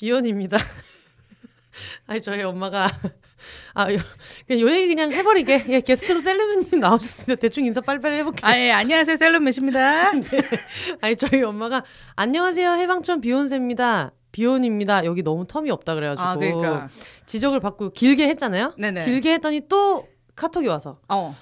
비욘입니다. 아니 저희 엄마가 아, 요, 그냥 요 얘기 그냥 해버리게. 예, 게스트로 셀럽맨님 나오셨으니까 대충 인사 빨리빨리 해볼게요. 아, 예, 안녕하세요. 셀럽맨입니다. 네. 아니, 저희 엄마가, 안녕하세요. 해방촌 비욘세입니다. 비혼입니다. 여기 너무 텀이 없다 그래가지고. 아, 그러니까. 지적을 받고 길게 했잖아요? 네네. 길게 했더니 또 카톡이 와서. 어.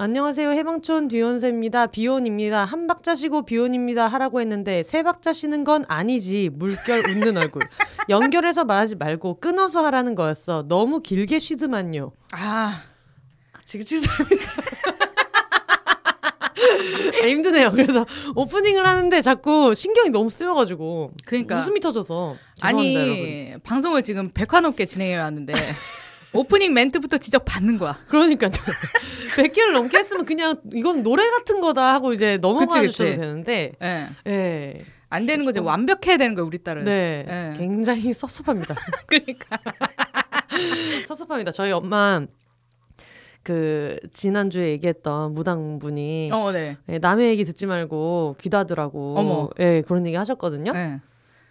안녕하세요. 해방촌 비욘세입니다. 비혼입니다. 한 박자 쉬고 비혼입니다. 하라고 했는데 세 박자 쉬는 건 아니지. 물결 웃는 얼굴. 연결해서 말하지 말고 끊어서 하라는 거였어. 너무 길게 쉬드만요. 아. 지긋지긋합니다. 아, 힘드네요. 그래서 오프닝을 하는데 자꾸 신경이 너무 쓰여가지고. 그러니까. 웃음이 터져서. 아니, 여러분. 방송을 지금 100화 넘게 진행해 왔는데. 오프닝 멘트부터 지적 받는 거야. 그러니까 100개를 넘게 했으면 그냥 이건 노래 같은 거다 하고 이제 넘어가 주셔도 되는데. 예. 네. 네. 안 되는 거지 완벽해야 되는 거야 우리 딸은. 네. 네. 굉장히 섭섭합니다. 그러니까 섭섭합니다. 저희 엄마 그 지난주에 얘기했던 무당분이 어, 네. 네, 남의 얘기 듣지 말고 귀다더라고. 어머. 예, 그런 얘기 하셨거든요. 네.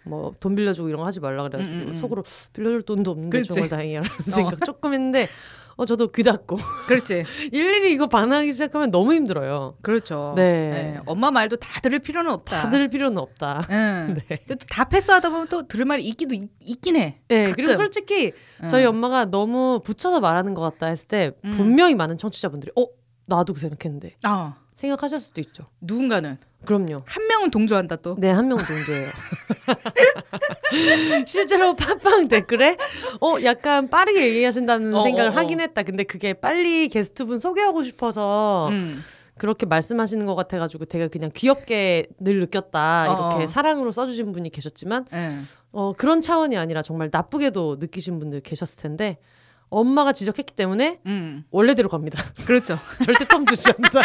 뭐 돈 빌려주고 이런 거 하지 말라 그래가지고 음, 음, 음. 속으로 빌려줄 돈도 없는데 그렇지. 정말 다행이야라는 어. 생각 조금 했는데 어 저도 귀 닫고 그렇지 일일이 이거 반항하기 시작하면 너무 힘들어요. 그렇죠. 네. 네. 엄마 말도 다 들을 필요는 없다. 다 들을 필요는 없다. 응. 네. 또다 패스하다 보면 또 들을 말이 있기도 있, 긴 해. 네. 가끔. 그리고 솔직히 저희 응. 엄마가 너무 붙여서 말하는 것 같다 했을 때 음. 분명히 많은 청취자분들이 어 나도 그 생각했는데. 어. 생각하실 수도 있죠. 누군가는. 그럼요. 한 명은 동조한다 또. 네, 한 명은 동조해요. 실제로 팟빵 댓글에 어 약간 빠르게 얘기하신다는 어, 생각을 어, 어. 하긴 했다. 근데 그게 빨리 게스트분 소개하고 싶어서 음. 그렇게 말씀하시는 것 같아가지고 되게 그냥 귀엽게 늘 느꼈다 이렇게 어, 어. 사랑으로 써주신 분이 계셨지만 네. 어 그런 차원이 아니라 정말 나쁘게도 느끼신 분들 계셨을 텐데 엄마가 지적했기 때문에 음. 원래대로 갑니다. 그렇죠. 절대 텀 두지 않는다.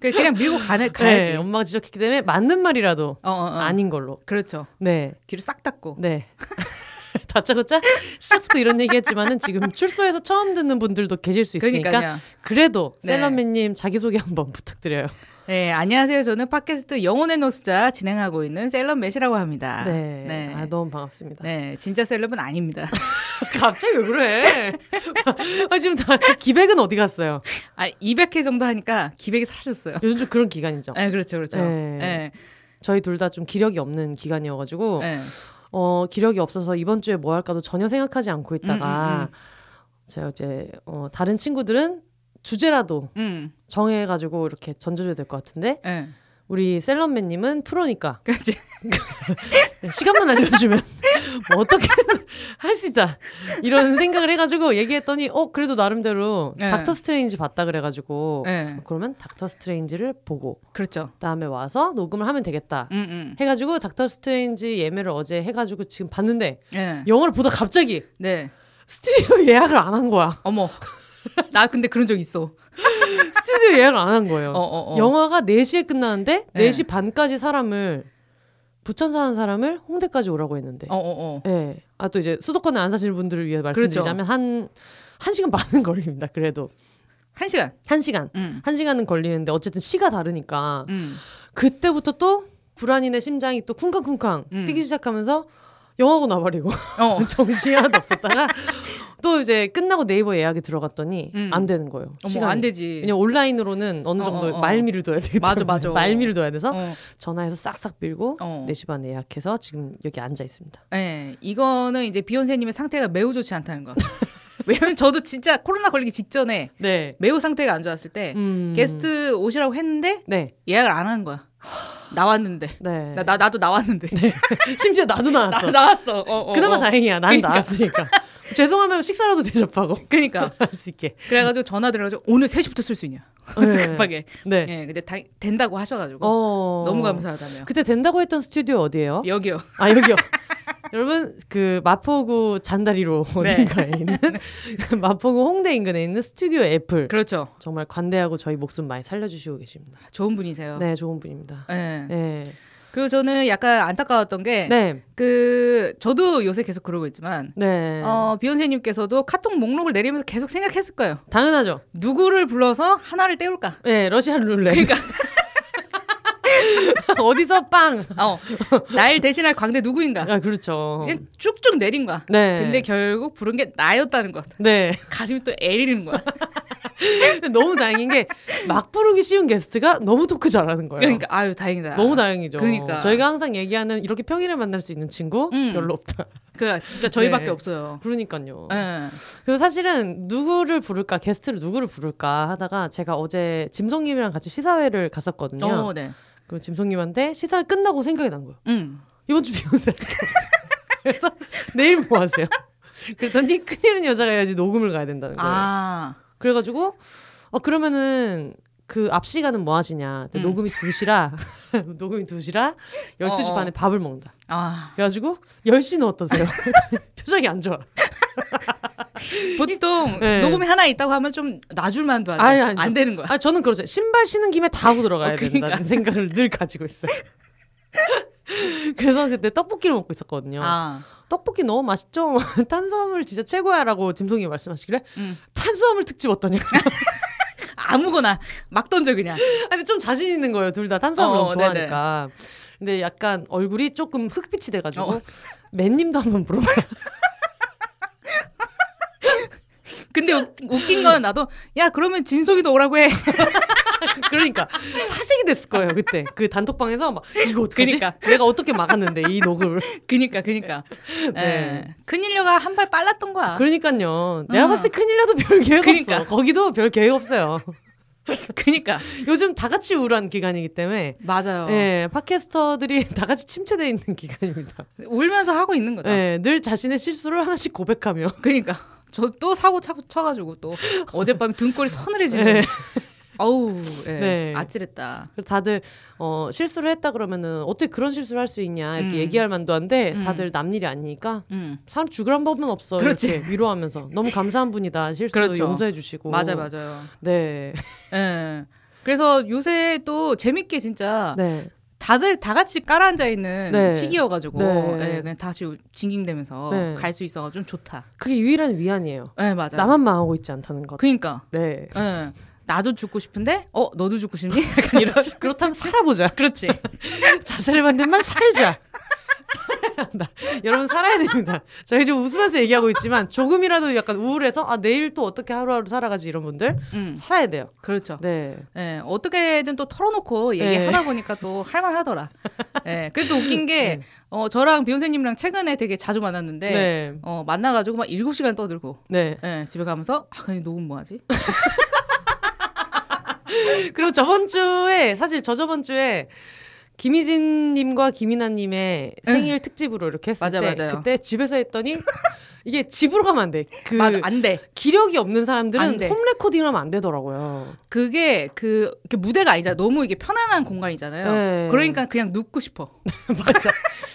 그냥 밀고 가네, 가야지. 네, 엄마가 지적했기 때문에 맞는 말이라도 어, 어, 어. 아닌 걸로. 그렇죠. 네. 귀를 싹 닫고. 네. 다짜고짜 시작부터 이런 얘기했지만은 지금 출소해서 처음 듣는 분들도 계실 수 있으니까 그러니까요. 그래도 네. 셀러맨님 자기소개 한번 부탁드려요. 네, 안녕하세요. 저는 팟캐스트 영혼의 노수자 진행하고 있는 셀럽 맷이라고 합니다. 네. 네. 아, 너무 반갑습니다. 네, 진짜 셀럽은 아닙니다. 갑자기 왜 그래? 아, 지금 다 기백은 어디 갔어요? 아, 200회 정도 하니까 기백이 사라졌어요. 요즘 좀 그런 기간이죠. 네, 그렇죠, 그렇죠. 네. 네. 저희 둘 다 좀 기력이 없는 기간이어 가지고, 네. 어, 기력이 없어서 이번 주에 뭐 할까도 전혀 생각하지 않고 있다가, 음, 음, 음. 제가 이제, 어, 다른 친구들은 주제라도 음. 정해가지고 이렇게 던져줘야 될 것 같은데 네. 우리 셀럽맨님은 프로니까 그렇지. 시간만 알려주면 뭐 어떻게든 할 수 있다 이런 생각을 해가지고 얘기했더니 어 그래도 나름대로 네. 닥터 스트레인지 봤다 그래가지고 네. 그러면 닥터 스트레인지를 보고 그렇죠 다음에 와서 녹음을 하면 되겠다 음, 음. 해가지고 닥터 스트레인지 예매를 어제 해가지고 지금 봤는데 네. 영화를 보다 갑자기 네. 스튜디오 예약을 안 한 거야 어머 나 근데 그런 적 있어. 스튜디오 예약을 안 한 거예요. 어, 어, 어. 영화가 4시에 끝나는데 네. 4시 반까지 사람을 부천 사는 사람을 홍대까지 오라고 했는데. 어, 어, 어. 네. 아, 또 이제 수도권에 안 사시는 분들을 위해 말씀드리자면 그렇죠. 한, 한 시간 반은 걸립니다. 그래도. 한 시간? 한 시간. 음. 한 시간은 걸리는데 어쨌든 시가 다르니까. 음. 그때부터 또 불안이네 심장이 또 쿵쾅쿵쾅 음. 뛰기 시작하면서 영화고 나버리고 어. 정신이 하나도 없었다가 또 이제 끝나고 네이버 예약이 들어갔더니 음. 안 되는 거예요. 시간이. 안 되지. 왜냐 온라인으로는 어느 어, 정도 어, 어, 말미를 둬야 되기 때문에 맞아, 맞아. 말미를 둬야 돼서 어. 전화해서 싹싹 빌고 어. 4시 반에 예약해서 지금 여기 앉아 있습니다. 네, 이거는 이제 비욘세님의 상태가 매우 좋지 않다는 거. 왜냐면 저도 진짜 코로나 걸리기 직전에 네. 매우 상태가 안 좋았을 때 음. 게스트 오시라고 했는데 네. 예약을 안 하는 거야. 나왔는데. 네. 나, 나, 나도 나왔는데. 네. 심지어 나도 나왔어. 나, 나왔어. 어, 어, 그나마 어. 다행이야. 난 그러니까. 나왔으니까. 죄송하면 식사라도 대접하고. 그러니까. 할수 있게. 그래가지고 전화 드려가지고 오늘 3시부터 쓸 수 있냐. 네. 급하게. 네. 네. 근데 다, 된다고 하셔가지고. 어... 너무 감사하다며. 그때 된다고 했던 스튜디오 어디예요? 여기요. 아, 여기요. 여러분 그 마포구 잔다리로 네. 어딘가에 있는 마포구 홍대 인근에 있는 스튜디오 애플. 그렇죠. 정말 관대하고 저희 목숨 많이 살려주시고 계십니다. 좋은 분이세요. 네, 좋은 분입니다. 네. 네. 그리고 저는 약간 안타까웠던 게, 네. 그, 저도 요새 계속 그러고 있지만, 네. 어, 비욘세님께서도 카톡 목록을 내리면서 계속 생각했을 거예요. 당연하죠. 누구를 불러서 하나를 때울까? 네, 러시안 룰렛. 그러니까. 어디서 빵? 어. 날 대신할 광대 누구인가? 아, 그렇죠. 쭉쭉 내린 거야. 네. 근데 결국 부른 게 나였다는 것. 네. 가슴이 또 애리는 거야. 너무 다행인 게 막 부르기 쉬운 게스트가 너무 토크 잘하는 거예요. 그러니까 아유 다행이다. 너무 다행이죠. 그러니까 저희가 항상 얘기하는 이렇게 평일에 만날 수 있는 친구 음. 별로 없다. 그 진짜 저희밖에 네. 없어요. 그러니까요. 네. 그리고 사실은 누구를 부를까 게스트를 누구를 부를까 하다가 제가 어제 짐송님이랑 같이 시사회를 갔었거든요. 어, 네. 그 짐송님한테 시사회 끝나고 생각이 난 거예요. 음. 이번 주 비욘세. 그래서 내일 뭐 하세요? 그랬더니 큰일은 여자가 해야지 녹음을 가야 된다는 거예요. 아. 그래가지고 어 그러면은 그 앞 시간은 뭐 하시냐? 음. 녹음이 2시라 녹음이 2시라 12시 어어. 반에 밥을 먹는다. 아. 그래가지고 10시는 어떠세요? 표정이 안 좋아. 보통 네. 녹음이 하나 있다고 하면 좀 놔줄만도 안, 아니, 아니, 안 되는 거야. 아 저는 그러죠. 신발 신은 김에 다 하고 들어가야 어, 그러니까. 된다는 생각을 늘 가지고 있어요. 그래서 그때 떡볶이를 먹고 있었거든요. 아. 떡볶이 너무 맛있죠? 탄수화물 진짜 최고야라고 짐송이 말씀하시길래 음. 탄수화물 특집 어떠냐? 아무거나 막 던져 그냥. 아니 좀 자신 있는 거예요. 둘 다 탄수화물 어, 너무 좋아하니까. 네네. 근데 약간 얼굴이 조금 흑빛이 돼가지고 어. 맨님도 한번 물어봐요. 근데 웃긴 거는 나도 야 그러면 진석이도 오라고 해. 그러니까 사색이 됐을 거예요 그때 그 단톡방에서 막 이거 어떡하지? 그러니까 내가 어떻게 막았는데 이 녹음을. 그니까 그니까. 네. 예. 큰일녀가 한 발 빨랐던 거야. 그러니까요. 내가 어. 봤을 때 큰일녀도 별 계획 그러니까. 없어. 거기도 별 계획 없어요. 그니까 요즘 다 같이 우울한 기간이기 때문에 맞아요. 예, 팟캐스터들이 다 같이 침체돼 있는 기간입니다. 울면서 하고 있는 거죠. 예, 늘 자신의 실수를 하나씩 고백하며. 그니까 저 또 사고 차, 쳐가지고 또 어젯밤에 등골이 서늘해지네. 네. 어우, 예. 네. 아찔했다. 다들 어, 실수를 했다 그러면은 어떻게 그런 실수를 할 수 있냐 이렇게 음. 얘기할 만도 한데 음. 다들 남 일이 아니니까 음. 사람 죽으란 법은 없어. 그렇지. 이렇게 위로하면서 너무 감사한 분이다. 실수 그렇죠. 용서해 주시고. 맞아 맞아요. 네. 예. 그래서 요새 또 재밌게 진짜 네. 다들 다 같이 깔아앉아 있는 네. 시기여가지고 네. 네, 그냥 다시 징징대면서 네. 갈수 있어서 좀 좋다. 그게 유일한 위안이에요. 네 맞아. 나만 망하고 있지 않다는 것. 그러니까. 네. 네. 나도 죽고 싶은데 어 너도 죽고 싶니? 약간 이런 그렇다면 살아보자. 그렇지. 자세를 만든 말 살자. 한다. 여러분 살아야 됩니다. 저희 좀 웃으면서 얘기하고 있지만 조금이라도 약간 우울해서 아 내일 또 어떻게 하루하루 살아가지 이런 분들 음. 살아야 돼요. 그렇죠. 네. 네. 어떻게든 또 털어놓고 얘기하다 네. 보니까 또 할만하더라. 네. 그래도 웃긴 게 네. 어, 저랑 비욘세님이랑 최근에 되게 자주 만났는데 네. 어, 만나가지고 막 7시간 떠들고 네. 네. 집에 가면서 아 그냥 녹음 뭐하지? 그리고 저번 주에 사실 저 저번 주에 김희진님과 김이나님의 생일 특집으로 이렇게 했을 맞아, 때 맞아요. 그때 집에서 했더니 이게 집으로 가면 안 돼. 그 맞아, 안 돼. 기력이 없는 사람들은 홈 레코딩하면 안 되더라고요. 그게 그 무대가 아니잖아. 너무 이게 편안한 공간이잖아요. 네. 그러니까 그냥 눕고 싶어. 맞아.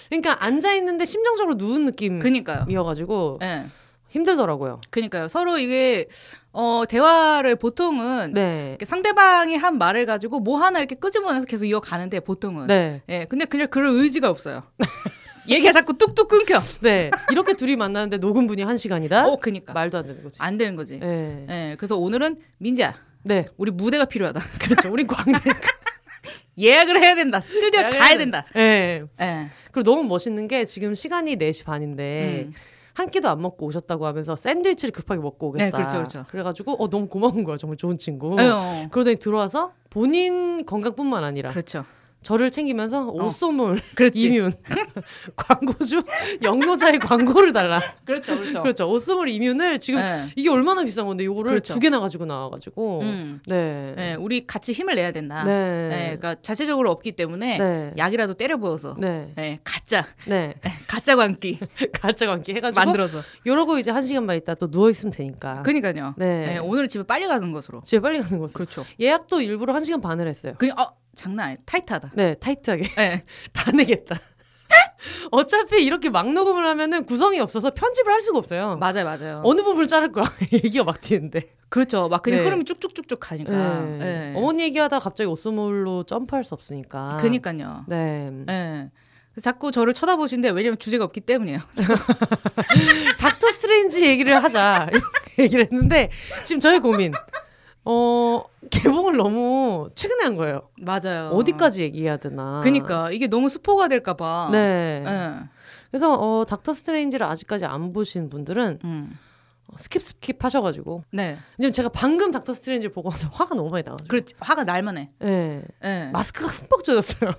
그러니까 앉아 있는데 심정적으로 누운 느낌이어가지고. 네. 힘들더라고요. 그러니까요. 서로 이게 어 대화를 보통은 네. 상대방이 한 말을 가지고 뭐 하나 이렇게 끄집어내서 계속 이어가는데 보통은 네. 예. 근데 그냥 그럴 의지가 없어요. 얘기가 자꾸 뚝뚝 끊겨. 네. 이렇게 둘이 만나는데 녹음 분이 한 시간이다. 어, 그니까. 말도 안 되는 거지. 안 되는 거지. 네. 예. 그래서 오늘은 민지야. 네. 우리 무대가 필요하다. 그렇죠. 우리 광대. 예약을 해야 된다. 스튜디오 가야 된다. 네. 네. 그리고 너무 멋있는 게 지금 시간이 4시 반인데 음. 한 끼도 안 먹고 오셨다고 하면서 샌드위치를 급하게 먹고 오겠다. 네, 그렇죠, 그렇죠. 그래가지고 어 너무 고마운 거야, 정말 좋은 친구. 에요. 네, 어. 그러더니 들어와서 본인 건강뿐만 아니라 그렇죠. 저를 챙기면서 어. 옷소물, 그렇지. 이뮨, 광고주, 영노자의 광고를 달라. 그렇죠, 그렇죠. 그렇죠. 옷소물 이뮨을 지금 네. 이게 얼마나 비싼 건데 이거를 그렇죠. 두 개나 가지고 나와가지고. 음. 네. 네. 우리 같이 힘을 내야 된다. 네. 네. 그러니까 자체적으로 없기 때문에 네. 약이라도 때려 부어서. 네. 네. 가짜. 네. 네. 가짜 광기. 가짜 광기 해가지고 만들어서. 이러고 이제 한 시간만 있다 또 누워 있으면 되니까. 그니까요. 네. 네. 오늘은 집에 빨리 가는 것으로. 집에 빨리 가는 것으로. 그렇죠. 예약도 일부러 한 시간 반을 했어요. 그냥 어 장난 아니 타이트하다. 네, 타이트하게. 네. 다 내겠다. 어차피 이렇게 막 녹음을 하면은 구성이 없어서 편집을 할 수가 없어요. 맞아요, 맞아요. 어느 부분을 자를 거야. 얘기가 막 튀는데. 그렇죠. 막 그냥 네. 흐름이 쭉쭉쭉쭉 가니까. 네. 네. 어머니 얘기하다 갑자기 옷소몰로 점프할 수 없으니까. 그니까요. 네. 네. 자꾸 저를 쳐다보시는데 왜냐면 주제가 없기 때문이에요. 닥터 스트레인지 얘기를 하자 이렇게 얘기를 했는데 지금 저의 고민 어 개봉을 너무 최근에 한 거예요. 맞아요. 어디까지 얘기해야 되나. 그니까 이게 너무 스포가 될까봐. 네. 네. 그래서 어 닥터 스트레인지를 아직까지 안 보신 분들은 음. skip skip 하셔가지고. 네. 왜냐면 제가 방금 닥터 스트레인지 보고 와서 화가 너무 많이 나가지고. 그렇지. 화가 날만해. 네. 네. 마스크가 흠뻑 젖었어요.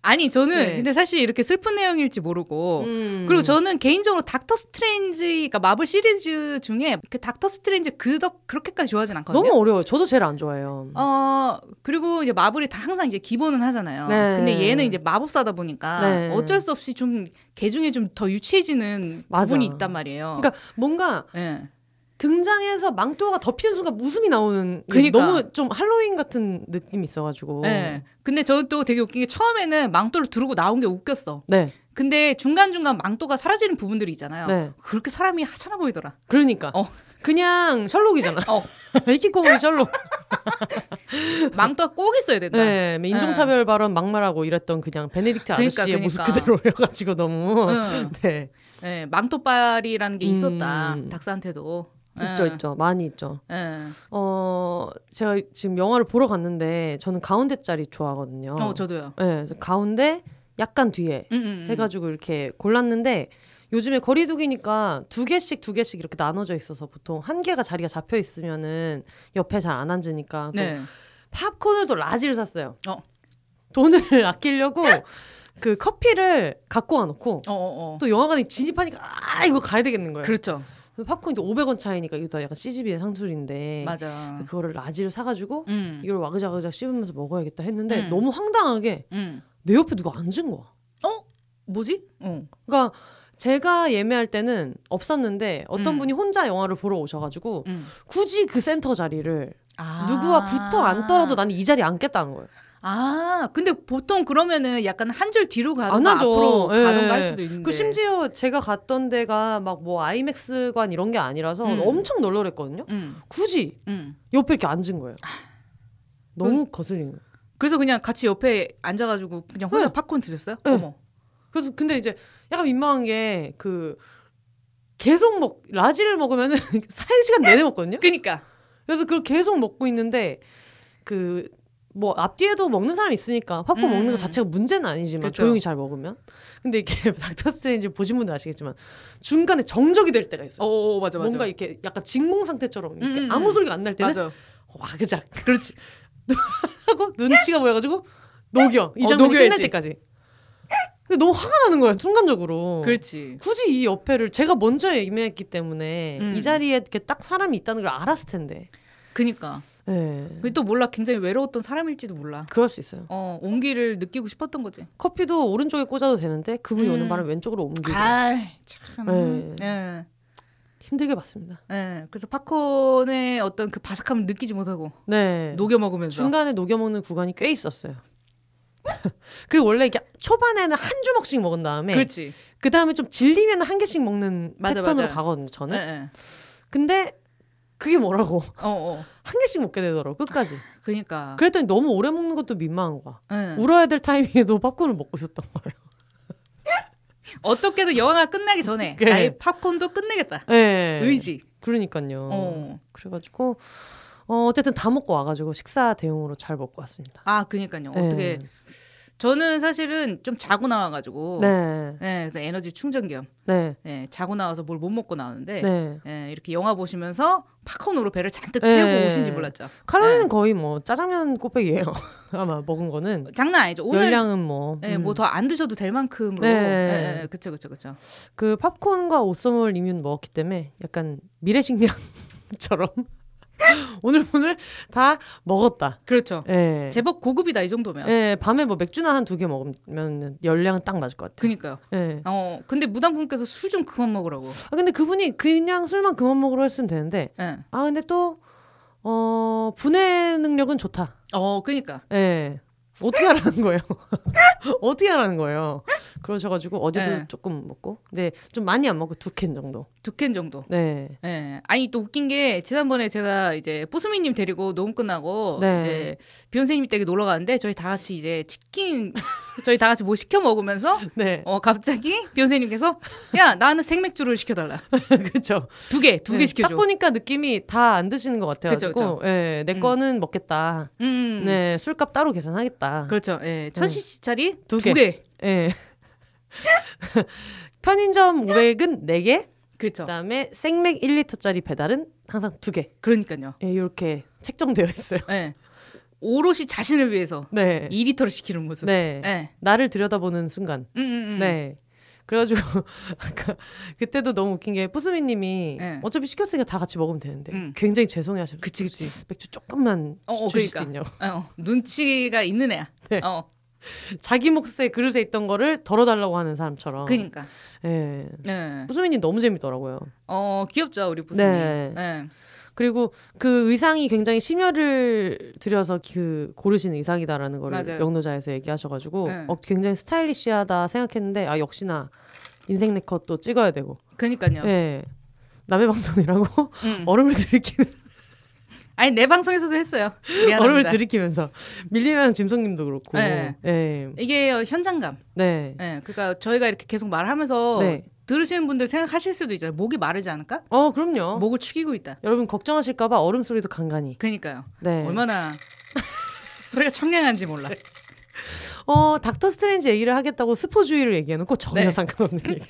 아니 저는 네. 근데 사실 이렇게 슬픈 내용일지 모르고 음. 그리고 저는 개인적으로 닥터 스트레인지 그러니까 마블 시리즈 중에 그 닥터 스트레인지 그덕 그렇게까지 좋아하진 않거든요. 너무 어려워요. 저도 제일 안 좋아해요. 어 그리고 이제 마블이 다 항상 이제 기본은 하잖아요. 네. 근데 얘는 이제 마법사다 보니까 네. 어쩔 수 없이 좀개 중에 좀 더 유치해지는 맞아. 부분이 있단 말이에요. 그러니까 뭔가 네. 등장해서 망토가 덮이는 순간 웃음이 나오는 그러니까. 너무 좀 할로윈 같은 느낌이 있어가지고. 네. 근데 저는 또 되게 웃긴 게 처음에는 망토를 두르고 나온 게 웃겼어. 네. 근데 중간중간 망토가 사라지는 부분들이 있잖아요. 네. 그렇게 사람이 하찮아 보이더라. 그러니까. 어. 그냥 셜록이잖아. 어. 히키코모리 셜록. 망토가 꼭 있어야 된다. 네, 뭐 인종차별 발언 막말하고 이랬던 그냥 베네딕트 아저씨의 그러니까, 모습 그대로여가지고 너무. 응. 네. 네, 망토빨이라는 게 있었다. 음. 닥스한테도. 있죠, 네. 있죠. 많이 있죠. 네. 어, 제가 지금 영화를 보러 갔는데 저는 가운데 자리 좋아하거든요. 어, 저도요. 네, 가운데 약간 뒤에 음, 음, 음. 해가지고 이렇게 골랐는데 요즘에 거리두기니까 두 개씩 두 개씩 이렇게 나눠져 있어서 보통 한 개가 자리가 잡혀 있으면은 옆에 잘 안 앉으니까 네. 팝콘을 또 라지를 샀어요. 어. 돈을 아끼려고 그 커피를 갖고 와놓고 어, 어, 어. 또 영화관에 진입하니까 아 이거 가야 되겠는 거예요. 그렇죠. 팝콘이 500원 차이니까 이거 약간 CGV의 상술인데 맞아. 그거를 라지를 사가지고 음. 이걸 와그작와그작 씹으면서 먹어야겠다 했는데 음. 너무 황당하게 음. 내 옆에 누가 앉은 거야. 어? 뭐지? 어. 그러니까 제가 예매할 때는 없었는데 어떤 음. 분이 혼자 영화를 보러 오셔가지고 음. 굳이 그 센터 자리를 아. 누구와 붙어 앉더라도 나는 이 자리에 앉겠다는 거예요. 아, 근데 보통 그러면은 약간 한 줄 뒤로 가던가 앞으로 예. 가던가 할 수도 있는데. 그 심지어 제가 갔던 데가 막 뭐 아이맥스관 이런 게 아니라서 음. 엄청 널널했거든요. 음. 굳이 음. 옆에 이렇게 앉은 거예요. 아. 너무 그, 거슬리는 거예요. 그래서 그냥 같이 옆에 앉아가지고 그냥 혼자 네. 팝콘 드셨어요? 네. 어머. 그래서 근데 이제 약간 민망한 게 그 계속 먹 라지를 먹으면은 3시간 내내 먹거든요. 그니까. 그래서 그걸 계속 먹고 있는데 그 뭐 앞뒤에도 먹는 사람 있으니까 팝콘 음. 먹는 것 자체가 문제는 아니지만 그쵸. 조용히 잘 먹으면 근데 이게 닥터 스트레인지 보신 분들 아시겠지만 중간에 정적이 될 때가 있어요. 오, 맞아, 맞아. 뭔가 이렇게 약간 진공 상태처럼 이렇게 음, 음 아무 음. 소리가 안 날 때는 맞아. 와 그작 그렇지 하고 눈치가 보여가지고 녹여 이 어, 장면이 어, 끝날 때까지. 근데 너무 화가 나는 거야 순간적으로. 그렇지. 굳이 이 옆에를 제가 먼저 임했기 때문에 음. 이 자리에 이렇게 딱 사람이 있다는 걸 알았을 텐데. 그니까. 네. 또 몰라 굉장히 외로웠던 사람일지도 몰라. 그럴 수 있어요. 어 온기를 느끼고 싶었던 거지. 커피도 오른쪽에 꽂아도 되는데 그분이 음. 오는 바람 왼쪽으로 옮기고. 아 참. 네. 네. 힘들게 봤습니다. 네. 그래서 팝콘의 어떤 그 바삭함을 느끼지 못하고. 네. 녹여 먹으면서. 중간에 녹여 먹는 구간이 꽤 있었어요. 그리고 원래 이게 초반에는 한 주먹씩 먹은 다음에. 그렇지. 그 다음에 좀 질리면 한 개씩 먹는 맞아, 패턴으로 맞아. 가거든요. 저는. 네, 네. 근데 그게 뭐라고? 어, 어. 한 개씩 먹게 되더라고 끝까지. 그니까. 그랬더니 너무 오래 먹는 것도 민망한 거야. 네. 울어야 될 타이밍에도 팝콘을 먹고 있었단 말이야. 어떻게든 영화가 끝나기 전에 네. 나의 팝콘도 끝내겠다. 네. 의지. 그러니까요. 어. 그래가지고 어, 어쨌든 다 먹고 와가지고 식사 대용으로 잘 먹고 왔습니다. 아, 그니까요. 네. 어떻게 저는 사실은 좀 자고 나와가지고 네. 네 그래서 에너지 충전 겸 네. 네 자고 나와서 뭘 못 먹고 나오는데 네. 네. 이렇게 영화 보시면서 팝콘으로 배를 잔뜩 네. 채우고 오신지 몰랐죠. 칼로리는 네. 거의 뭐 짜장면 꼬백이에요. 아마 먹은 거는 장난 아니죠. 오늘 열량은 뭐 네, 음. 뭐더 안 드셔도 될 만큼으로 네, 네, 그쵸 그쵸 그쵸. 그 팝콘과 오쏘몰 리뮤는 먹었기 때문에 약간 미래식량처럼 오늘 오늘 다 먹었다. 그렇죠. 예. 제법 고급이다 이 정도면. 예, 밤에 뭐 맥주나 한 두 개 먹으면 열량은 딱 맞을 것 같아요. 그니까요. 예. 어, 근데 무당분께서 술 좀 그만 먹으라고. 아 근데 그분이 그냥 술만 그만 먹으러 했으면 되는데. 예. 아 근데 또 어, 분해 능력은 좋다. 어, 그니까. 예. 어떻게 하라는 거예요? 어떻게 하라는 거예요? 그러셔가지고 어제도 네. 조금 먹고, 네, 좀 많이 안 먹고 두 캔 정도. 두 캔 정도. 네. 네. 아니 또 웃긴 게 지난번에 제가 이제 뿌스미님 데리고 녹음 끝나고 네. 이제 비욘세님 댁에 놀러 가는데 저희 다 같이 이제 치킨 저희 다 같이 뭐 시켜 먹으면서 네. 어 갑자기 비욘세님께서 야 나는 생맥주를 시켜달라. 그렇죠. 두 개, 두개 네. 시켜줘. 딱 보니까 느낌이 다 안 드시는 것 같아요. 그렇죠. 네, 내 음. 거는 먹겠다. 음. 네, 술값 따로 계산하겠다. 그렇죠. 예. 천시 짜리 두 개. 두 개. 예. 편의점 500은 4개. 그렇죠. 그다음에 생맥 1리터짜리 배달은 항상 2개. 그러니까요. 예, 이렇게 책정되어 있어요. 네. 오롯이 자신을 위해서 네. 2리터를 시키는 모습. 네. 네. 나를 들여다보는 순간. 음, 음, 음. 네. 그래가지고 아까 그때도 너무 웃긴 게 뿌스미님이 네. 어차피 시켰으니까 다 같이 먹으면 되는데 음. 굉장히 죄송해하시는. 그치 그치. 맥주 조금만 어, 어, 주실 그러니까. 수 있냐고. 어, 눈치가 있는 애야. 네. 어. 자기 몫의 그릇에 있던 거를 덜어달라고 하는 사람처럼. 그니까. 예. 네. 부수민이 너무 재밌더라고요. 어, 귀엽죠, 우리 부수민. 네. 네. 그리고 그 의상이 굉장히 심혈을 들여서 그 고르신 의상이다라는 거를 맞아요. 영노자에서 얘기하셔가지고 네. 어, 굉장히 스타일리시하다 생각했는데 아 역시나 인생 네컷 도 찍어야 되고. 그니까요. 예. 남의 방송이라고 음. 얼음을 들이키는. 아니 내 방송에서도 했어요. 미안합니다. 얼음을 들이키면서 밀리면 짐성님도 그렇고. 네. 네. 이게 현장감. 네. 네. 그러니까 저희가 이렇게 계속 말하면서 네. 들으시는 분들 생각하실 수도 있잖아요. 목이 마르지 않을까? 어, 그럼요. 목을 축이고 있다. 여러분 걱정하실까봐 얼음 소리도 간간히. 그니까요. 네. 얼마나 소리가 청량한지 몰라. 어, 닥터 스트레인지 얘기를 하겠다고 스포주의를 얘기해놓고 전혀 네. 상관없는 얘기를.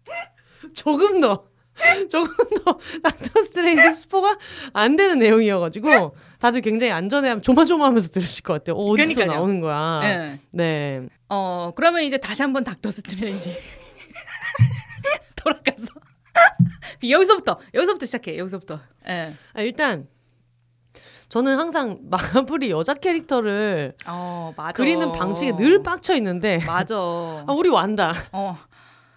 조금 더 조금 더 닥터 스트레인지 스포가 안 되는 내용이어가지고 다들 굉장히 안전해 조마조마하면서 들으실 것 같아요. 어, 그러니까요. 나오는 거야. 네. 네. 어 그러면 이제 다시 한번 닥터 스트레인지 돌아가서 여기서부터 여기서부터 시작해 여기서부터. 네. 아, 일단 저는 항상 마블이 여자 캐릭터를 어, 그리는 방식에 늘 빡쳐 있는데 맞아. 아, 우리 완다. 어.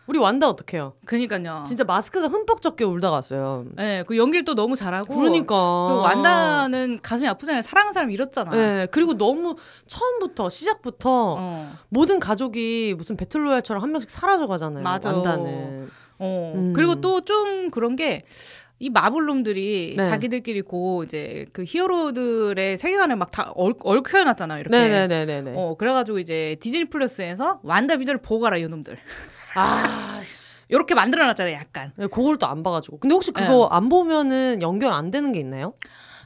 우리 완다 어떡해요? 그니까요. 진짜 마스크가 흠뻑 젖게 울다 갔어요. 네, 그 연기를 또 너무 잘하고. 그러니까. 완다는 가슴이 아프잖아요. 사랑하는 사람 잃었잖아. 네, 그리고 너무 처음부터 시작부터 어. 모든 가족이 무슨 배틀로얄처럼 한 명씩 사라져 가잖아요. 맞아. 완다는. 어. 음. 그리고 또 좀 그런 게. 이 마블놈들이 네. 자기들끼리 고 이제 그 히어로들의 세계관을 막 다 얽혀놨잖아요 이렇게. 네네네네. 어 그래가지고 이제 디즈니 플러스에서 완다 비전을 보고 가라 이놈들. 아, 이렇게 만들어놨잖아요, 약간. 네, 그걸 또 안 봐가지고. 근데 혹시 그거 네. 안 보면은 연결 안 되는 게 있나요?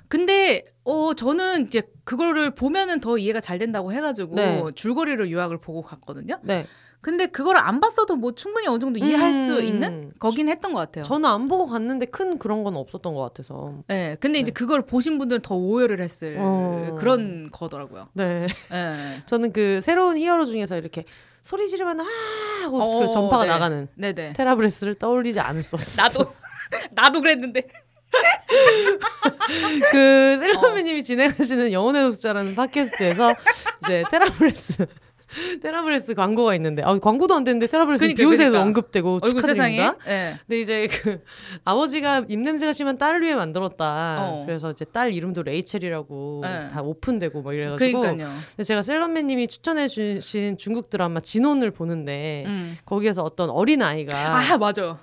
근데 어 저는 이제 그거를 보면은 더 이해가 잘 된다고 해가지고 네. 줄거리를 요약을 보고 갔거든요. 네. 근데 그걸 안 봤어도 뭐 충분히 어느 정도 이해할 음. 수 있는 거긴 했던 것 같아요. 저는 안 보고 갔는데 큰 그런 건 없었던 것 같아서. 네, 근데 네. 이제 그걸 보신 분들은 더 오해를 했을 어. 그런 거더라고요. 네. 네. 저는 그 새로운 히어로 중에서 이렇게 소리 지르면 아 하고 어, 그 전파가 네. 나가는 네네. 테라브레스를 떠올리지 않을 수 없어. 나도 나도 그랬는데. 그 셀럽맷님이 어. 진행하시는 영혼의 노숙자라는 팟캐스트에서 이제 테라브레스 테라브레스 광고가 있는데 아, 광고도 안 되는데 테라브레스 그러니까, 비욘세도 그러니까. 언급되고 축하드립니다. 네. 근데 이제 그 아버지가 입 냄새가 심한 딸을 위해 만들었다. 어. 그래서 이제 딸 이름도 레이첼이라고 네. 다 오픈되고 막 이래가지고. 그러니까요. 근데 제가 셀럽맷님이 추천해 주신 중국 드라마 진혼을 보는데 음. 거기에서 어떤 어린 아이가 아 맞아.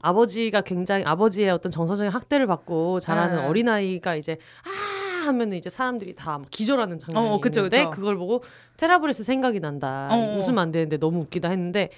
아버지가 굉장히 아버지의 어떤 정서적인 학대를 받고 자라는 네. 어린 아이가 이제 아 하면 이제 사람들이 다 기절하는 장면이 어, 그쵸, 있는데 그쵸. 그걸 보고 테라브레스 생각이 난다. 어, 어, 웃으면 안 되는데 너무 웃기다 했는데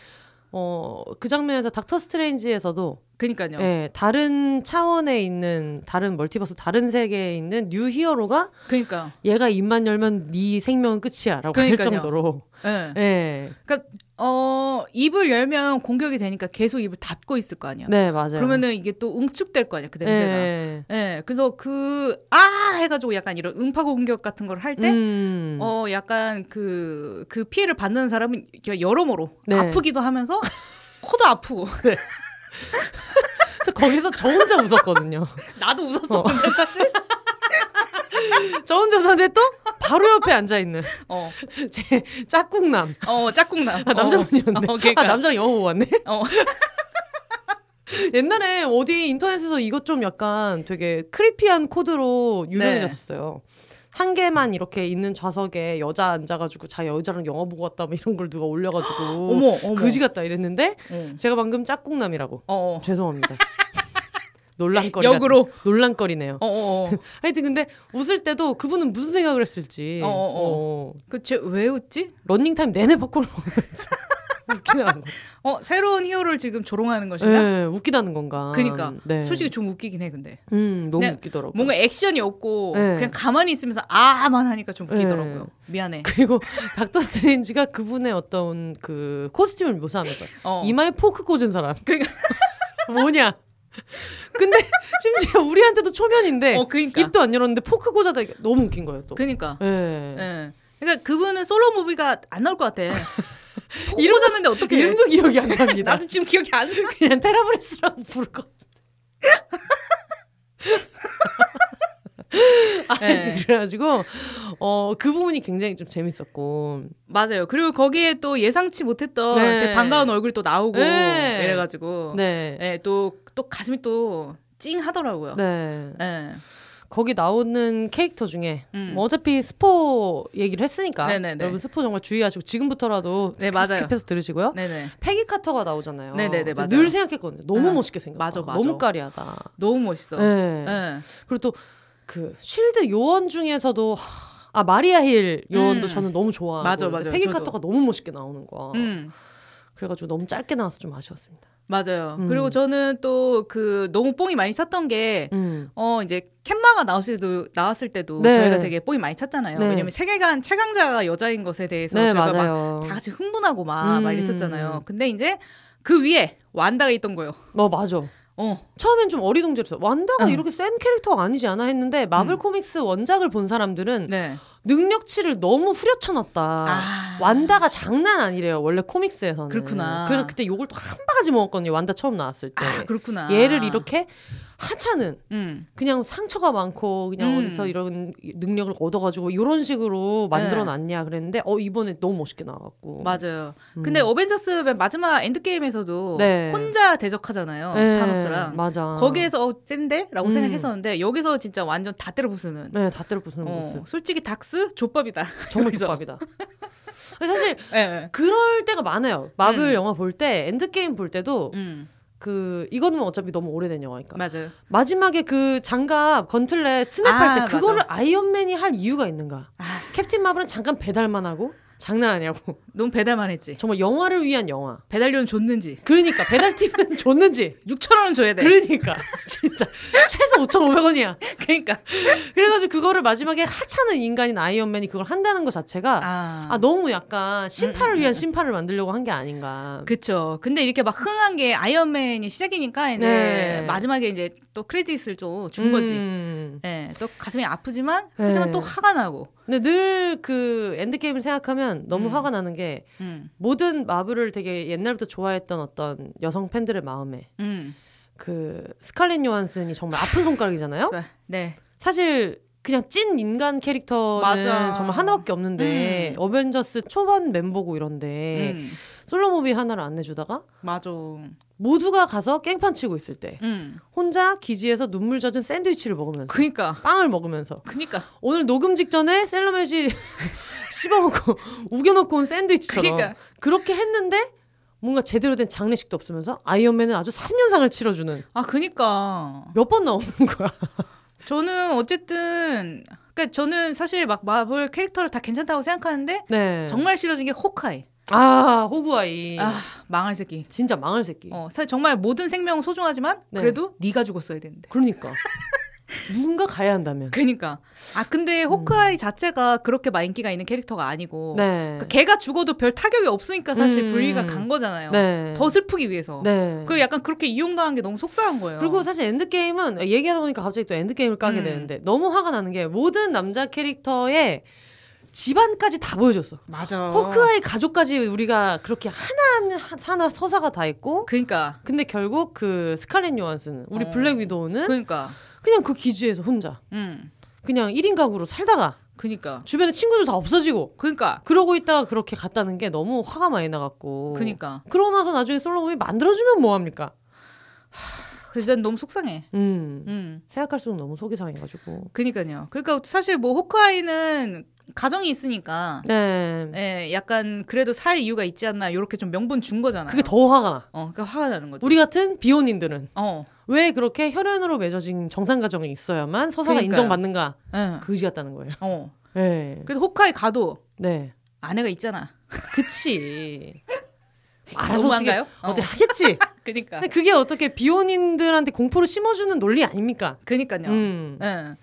어, 그 장면에서 닥터 스트레인지에서도 그니까요. 예, 다른 차원에 있는 다른 멀티버스 다른 세계에 있는 new hero가 그니까 얘가 입만 열면 네 생명은 끝이야라고 할 정도로 예. 예. 그러니까 어 입을 열면 공격이 되니까 계속 입을 닫고 있을 거 아니야. 네 맞아요. 그러면은 이게 또 응축될 거 아니야 그 냄새가. 네. 네. 그래서 그 아 해가지고 약간 이런 음파 공격 같은 걸 할 때어 음. 약간 그그 그 피해를 받는 사람은 여러모로 네. 아프기도 하면서 코도 아프고. 네. 그래서 거기서 저 혼자 웃었거든요. 나도 웃었었는데 어. 사실. 저 혼자 웃었는데 또 바로 옆에 앉아 있는 어. 제 짝꿍남. 어, 짝꿍남. 아, 남자분이었는데. 어, 그러니까. 아, 남자랑 보고 왔네. 어. 옛날에 어디 인터넷에서 이것 좀 약간 되게 크리피한 코드로 유명해졌었어요. 네. 한 개만 이렇게 있는 좌석에 여자 앉아가지고 자 여자랑 영화 보고 왔다 뭐 이런 걸 누가 올려가지고 어머, 어머. 그지 같다 이랬는데 응. 제가 방금 짝꿍남이라고 어어. 죄송합니다. 논란거리 역으로 논란거리네요. 하여튼 근데 웃을 때도 그분은 무슨 생각을 했을지. 어. 그왜 웃지? 런닝타임 내내 팝콘을 먹으면서. 웃기다는 거. 어 새로운 hero를 지금 조롱하는 것인가? 네, 웃기다는 건가. 그니까. 네. 솔직히 좀 웃기긴 해 근데. 음 너무 웃기더라고. 뭔가 액션이 없고 네. 그냥 가만히 있으면서 아만 하니까 좀 웃기더라고요. 네. 미안해. 그리고 닥터 스트레인지가 그분의 어떤 그 costume을 묘사하면서 어. 이마에 포크 꽂은 사람. 그러니까 뭐냐? 근데 심지어 우리한테도 초면인데 어, 그러니까. 입도 안 열었는데 포크 꽂아다 너무 웃긴 거예요 또. 그니까. 예. 네. 그러니까 그분은 솔로 무비가 안 나올 것 같아. 이름 졌는데 어떻게 이름도 기억이 안 납니다. 나도 지금 기억이 안 나. 그냥 테라브레스라고 부를 것 네. 그래가지고 어 그 부분이 굉장히 좀 재밌었고 맞아요. 그리고 거기에 또 예상치 못했던 네. 반가운 얼굴이 또 나오고 네. 이래가지고 네. 네. 또또 가슴이 또 찡하더라고요. 네. 네. 거기 나오는 캐릭터 중에 음. 뭐 어차피 스포 얘기를 했으니까 네네네. 여러분 스포 정말 주의하시고 지금부터라도 네, skip, skip해서 들으시고요. 네네. 페기 카터가 나오잖아요. 네네네, 맞아요. 늘 생각했거든요. 너무 네. 멋있게 생겼다. 맞아, 맞아. 너무 까리하다. 너무 멋있어. 네. 네. 그리고 또 그 쉴드 요원 중에서도 아 마리아 힐 요원도 음. 저는 너무 좋아. 맞아 맞아. 페기 카터가 너무 멋있게 나오는 거야. 음. 그래가지고 너무 짧게 나와서 좀 아쉬웠습니다. 맞아요. 음. 그리고 저는 또 그 너무 뽕이 많이 찼던 게, 음. 어, 이제 캔마가 나왔을 때도, 나왔을 때도 네. 저희가 되게 뽕이 많이 찼잖아요. 네. 왜냐면 세계관 최강자가 여자인 것에 대해서 네, 저희가 막 다 같이 흥분하고 막, 음. 막 이랬었잖아요. 근데 이제 그 위에 완다가 있던 거예요. 어, 맞아. 어. 처음엔 좀 어리둥절했어. 완다가 어. 이렇게 센 캐릭터가 아니지 않아 했는데 마블 음. 코믹스 원작을 본 사람들은 네. 능력치를 너무 후려쳐놨다. 아. 완다가 장난 아니래요. 원래 코믹스에서는. 그렇구나. 그래서 그때 욕을 또 한 바가지 먹었거든요. 완다 처음 나왔을 때. 아, 그렇구나. 얘를 이렇게 하찮은 음. 그냥 상처가 많고 그냥 음. 어디서 이런 능력을 얻어가지고 이런 식으로 만들어놨냐 그랬는데 어 이번에 너무 멋있게 나왔고 맞아요. 음. 근데 어벤져스 마지막 엔드 게임에서도 네. 혼자 대적하잖아요 네. 타노스랑 맞아. 거기에서 어 센데라고 음. 생각했었는데 여기서 진짜 완전 다 때려 부수는 네다 때려 부수는 어, 모습. 솔직히 닥스 좆밥이다. 정말 좆밥이다. 사실 네. 그럴 때가 많아요. 마블 음. 영화 볼 때 엔드 게임 볼 때도. 음. 그 이거는 어차피 너무 오래된 영화니까. 맞아요. 마지막에 그 장갑 gauntlet 스냅할 아, 때 그거를 맞아. 아이언맨이 할 이유가 있는가? 아. 캡틴 마블은 잠깐 배달만 하고 장난 아니냐고. 너무 배달만 했지. 정말 영화를 위한 영화. 배달료는 줬는지. 그러니까 배달팁은 줬는지. 6천 원은 줘야 돼. 그러니까 진짜 최소 5,500원이야. 그러니까. 그래가지고 그거를 마지막에 하찮은 인간인 아이언맨이 그걸 한다는 것 자체가 아, 아 너무 약간 심판을 음, 음, 위한 음. 심판을 만들려고 한 게 아닌가. 그쵸. 근데 이렇게 막 흥한 게 아이언맨이 시작이니까 이제 네. 마지막에 이제 또 크레딧을 좀 준 거지. 음. 네, 또 가슴이 아프지만 하지만 네. 또 화가 나고. 근데 늘 그 엔드게임을 생각하면 너무 음. 화가 나는 게 음. 모든 마블을 되게 옛날부터 좋아했던 어떤 여성 팬들의 마음에 음. 그 스칼렛 요한슨이 정말 아픈 손가락이잖아요. 네. 사실 그냥 찐 인간 캐릭터는 맞아. 정말 하나밖에 없는데 음. 어벤져스 초반 멤버고 이런데 음. 솔로 movie 하나를 안 내주다가 맞아. 모두가 가서 깽판 치고 있을 때 음. 혼자 기지에서 눈물 젖은 샌드위치를 먹으면서 그니까 빵을 먹으면서 그니까 오늘 녹음 직전에 셀럽맷이 씹어먹고 우겨놓고 온 샌드위치처럼 그러니까. 그렇게 했는데 뭔가 제대로 된 장례식도 없으면서 아이언맨은 아주 3년상을 치러주는 아 그니까 몇 번 나오는 거야 저는 어쨌든 그러니까 저는 사실 막 마블 캐릭터를 다 괜찮다고 생각하는데 네. 정말 싫어진 게 호크아이 아 호구아이 아 망할 새끼 진짜 망할 새끼 어 사실 정말 모든 생명은 소중하지만 네. 그래도 네가 죽었어야 되는데 그러니까 누군가 가야 한다면. 그니까. 아 근데 호크아이 음. 자체가 그렇게 막 인기가 있는 캐릭터가 아니고 네. 그러니까 걔가 죽어도 별 타격이 없으니까 사실 음. 분리가 간 거잖아요. 네. 더 슬프기 위해서. 네. 그 약간 그렇게 이용당한 게 너무 속상한 거예요. 그리고 사실 엔드 게임은 얘기하다 보니까 갑자기 또 엔드 게임을 까게 음. 되는데 너무 화가 나는 게 모든 남자 캐릭터의 집안까지 다 보여줬어. 맞아. 호크아이 가족까지 우리가 그렇게 하나 하나 서사가 다 있고. 그러니까. 근데 결국 그 스칼렛 요한스는 우리 어. 블랙 위도우는 그러니까. 그냥 그 기지에서 혼자 음. 그냥 1인 가구로 살다가 그니까 주변에 친구들 다 없어지고 그니까 그러고 있다가 그렇게 갔다는 게 너무 화가 많이 나갖고 그니까 그러고 나서 나중에 솔로몬이 만들어주면 뭐합니까 그래서 너무 속상해. 음. 음. 생각할수록 너무 속이 상해가지고. 그니까요. 그러니까 사실 뭐 호크아이는 가정이 있으니까 네. 예, 약간 그래도 살 이유가 있지 않나 이렇게 좀 명분 준 거잖아요. 그게 더 화가 나. 어, 그러니까 화가 나는 거죠. 우리 같은 비혼인들은 어. 왜 그렇게 혈연으로 맺어진 정상 가정이 있어야만 서사가 그러니까요. 인정받는가? 네. 그지 같다는 거예요. 어. 네. 그래서 호카이 가도 네. 아내가 있잖아. 그치. 알아서 어떻게, 어. 어떻게 하겠지. 그러니까. 그게 어떻게 비혼인들한테 공포를 심어주는 논리 아닙니까? 그니까요. 음. 네.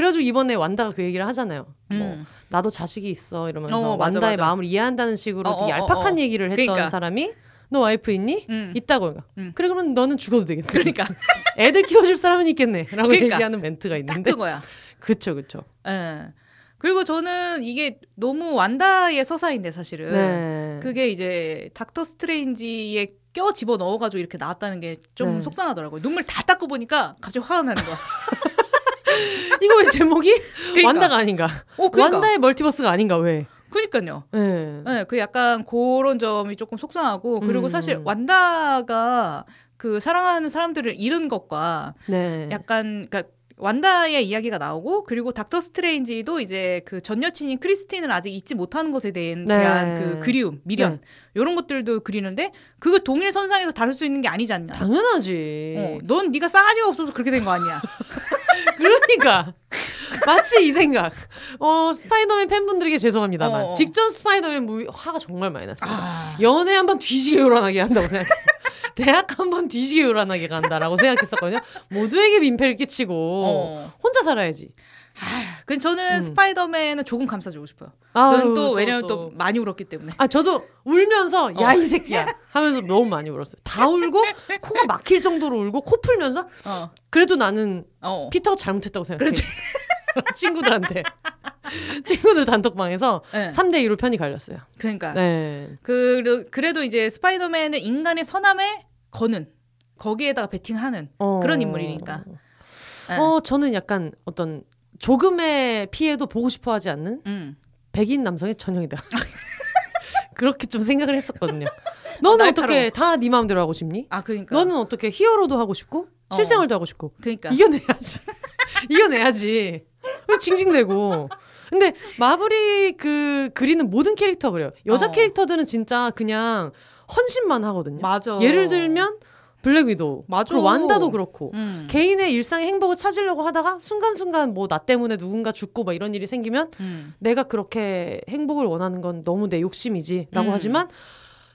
그래가지고 이번에 완다가 그 얘기를 하잖아요. 뭐 음. 뭐 나도 자식이 있어 이러면서 어, 맞아, 완다의 맞아. 마음을 이해한다는 식으로 어, 되게 어, 어, 얄팍한 어. 얘기를 했던 그러니까. 사람이 너 와이프 있니? 음. 있다고. 음. 그래 그러면 너는 죽어도 되겠네. 그러니까 애들 키워줄 사람은 있겠네.라고 그러니까. 얘기하는 멘트가 있는데. 그거야. 그쵸 그쵸. 예. 그리고 저는 이게 너무 완다의 서사인데 사실은 네. 그게 이제 닥터 스트레인지에 껴 집어 넣어가지고 이렇게 나왔다는 게좀 네. 속상하더라고요. 눈물 다 닦고 보니까 갑자기 화가 나는 거야. 이거 왜 제목이 그러니까. 완다가 아닌가? 어, 그러니까. 완다의 멀티버스가 아닌가 왜? 그니까요. 네. 네. 그 약간 그런 점이 조금 속상하고 그리고 음. 사실 완다가 그 사랑하는 사람들을 잃은 것과 네. 약간 그러니까 완다의 이야기가 나오고 그리고 닥터 스트레인지도 이제 그 전 여친인 크리스틴을 아직 잊지 못하는 것에 대한, 네. 대한 그 그리움, 미련 네. 이런 것들도 그리는데 그거 동일 선상에서 다룰 수 있는 게 아니지 않냐? 당연하지. 어, 넌 네가 싸가지가 없어서 그렇게 된 거 아니야? 그러니까 마치 이 생각. 어 스파이더맨 팬분들에게 죄송합니다만 어. 직전 스파이더맨 movie 화가 정말 많이 났어요. 아. 연애 한 번 뒤지게 요란하게 한다고 생각했어요. 대학 한 번 뒤지게 요란하게 간다라고 생각했었거든요. 모두에게 민폐를 끼치고 어. 혼자 살아야지. 아, 근 저는 음. 스파이더맨은 조금 감싸주고 싶어요. 아, 저는 또, 또 왜냐면 또, 또, 많이 울었기 때문에. 아 저도 울면서 어. 야이 새끼야 하면서 너무 많이 울었어요. 다 울고 코가 막힐 정도로 울고 코 풀면서 어. 그래도 나는 어. 피터가 잘못했다고 생각해. 친구들한테 친구들 단톡방에서 네. 3대 2로 편이 갈렸어요. 그러니까. 네. 그 그래도 이제 스파이더맨은 인간의 선함에 거는 거기에다가 베팅하는 어... 그런 인물이니까. 네. 어 저는 약간 어떤 조금의 피해도 보고 싶어 하지 않는 음. 백인 남성의 전형이다. 그렇게 좀 생각을 했었거든요. 너는 어떻게 다 네 마음대로 하고 싶니? 아, 그러니까. 너는 어떻게 히어로도 하고 싶고 어. 실생활도 하고 싶고. 그러니까. 이겨내야지. 이겨내야지. 징징대고. 근데 마블이 그 그리는 모든 캐릭터 그래요. 여자 어. 캐릭터들은 진짜 그냥 헌신만 하거든요. 맞아. 예를 들면 블랙 위도우. 맞아. 그리고 완다도 그렇고. 음. 개인의 일상의 행복을 찾으려고 하다가 순간순간 뭐 나 때문에 누군가 죽고 막 이런 일이 생기면 음. 내가 그렇게 행복을 원하는 건 너무 내 욕심이지 라고 음. 하지만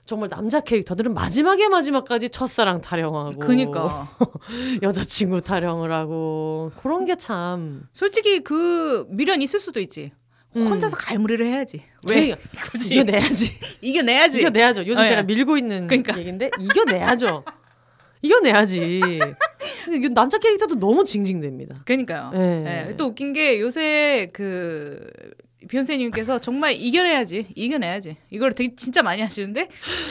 정말 남자 캐릭터들은 마지막에 마지막까지 첫사랑 타령하고 그니까 여자친구 타령을 하고 그런 게 참 솔직히 그 미련 있을 수도 있지 음. 혼자서 갈무리를 해야지. 왜? 그러니까, 이겨내야지. 이겨내야지. 이겨내야죠. 요즘 어, 제가 밀고 있는 그러니까. 얘기인데 이겨내야죠. 이겨내야지. 근데 남자 캐릭터도 너무 징징댑니다. 그러니까요. 네. 네. 또 웃긴 게 요새 그 비욘세님께서 정말 이겨내야지, 이겨내야지. 이걸 되게 진짜 많이 하시는데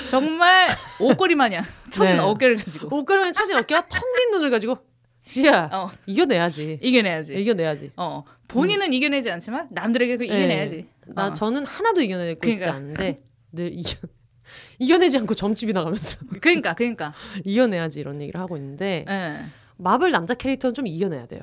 정말 옷걸이 마냥 처진 네. 어깨를 가지고 옷걸이 마냥 처진 어깨와 텅 빈 눈을 가지고 지야 어. 이겨내야지. 이겨내야지. 이겨내야지. 어 본인은 음. 이겨내지 않지만 남들에게 그 이겨내야지. 네. 나 어. 저는 하나도 이겨내고 그러니까. 있지 않은데 늘 이겨 이겨내지 않고 점집이 나가면서. 그러니까, 그러니까. 이겨내야지 이런 얘기를 하고 있는데 네. 마블 남자 캐릭터는 좀 이겨내야 돼요.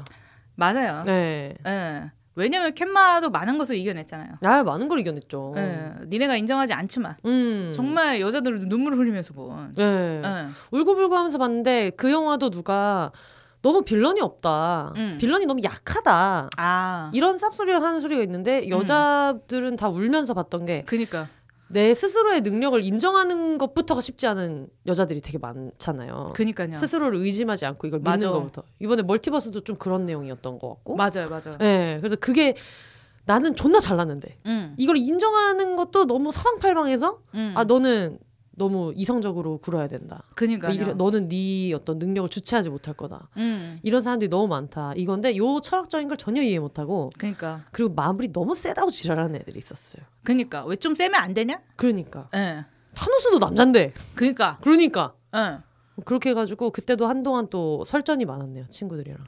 맞아요. 네. 네. 왜냐면 캔마도 많은 것을 이겨냈잖아요. 아, 많은 걸 이겨냈죠. 네. 니네가 인정하지 않지만 음. 정말 여자들은 눈물을 흘리면서 본. 네. 네. 울고불고 하면서 봤는데 그 영화도 누가 너무 빌런이 없다. 음. 빌런이 너무 약하다. 아. 이런 쌉소리를 하는 소리가 있는데 여자들은 음. 다 울면서 봤던 게 그니까 내 스스로의 능력을 인정하는 것부터가 쉽지 않은 여자들이 되게 많잖아요. 그니까요. 스스로를 의심하지 않고 이걸 맞아. 믿는 것부터. 이번에 멀티버스도 좀 그런 내용이었던 것 같고. 맞아요, 맞아요. 네, 그래서 그게 나는 존나 잘났는데 음. 이걸 인정하는 것도 너무 사방팔방해서 음. 아 너는 너무 이성적으로 굴어야 된다. 그니까 너는 네 어떤 능력을 주체하지 못할 거다. 음. 이런 사람들이 너무 많다. 이건데 요 철학적인 걸 전혀 이해 못하고. 그니까. 그리고 마무리 너무 세다고 지랄하는 애들이 있었어요. 그니까 왜 좀 세면 안 되냐? 그러니까. 예. 네. 타노스도 남잔데. 그니까. 그러니까. 예. 네. 그렇게 해가지고 그때도 한동안 또 설전이 많았네요 친구들이랑.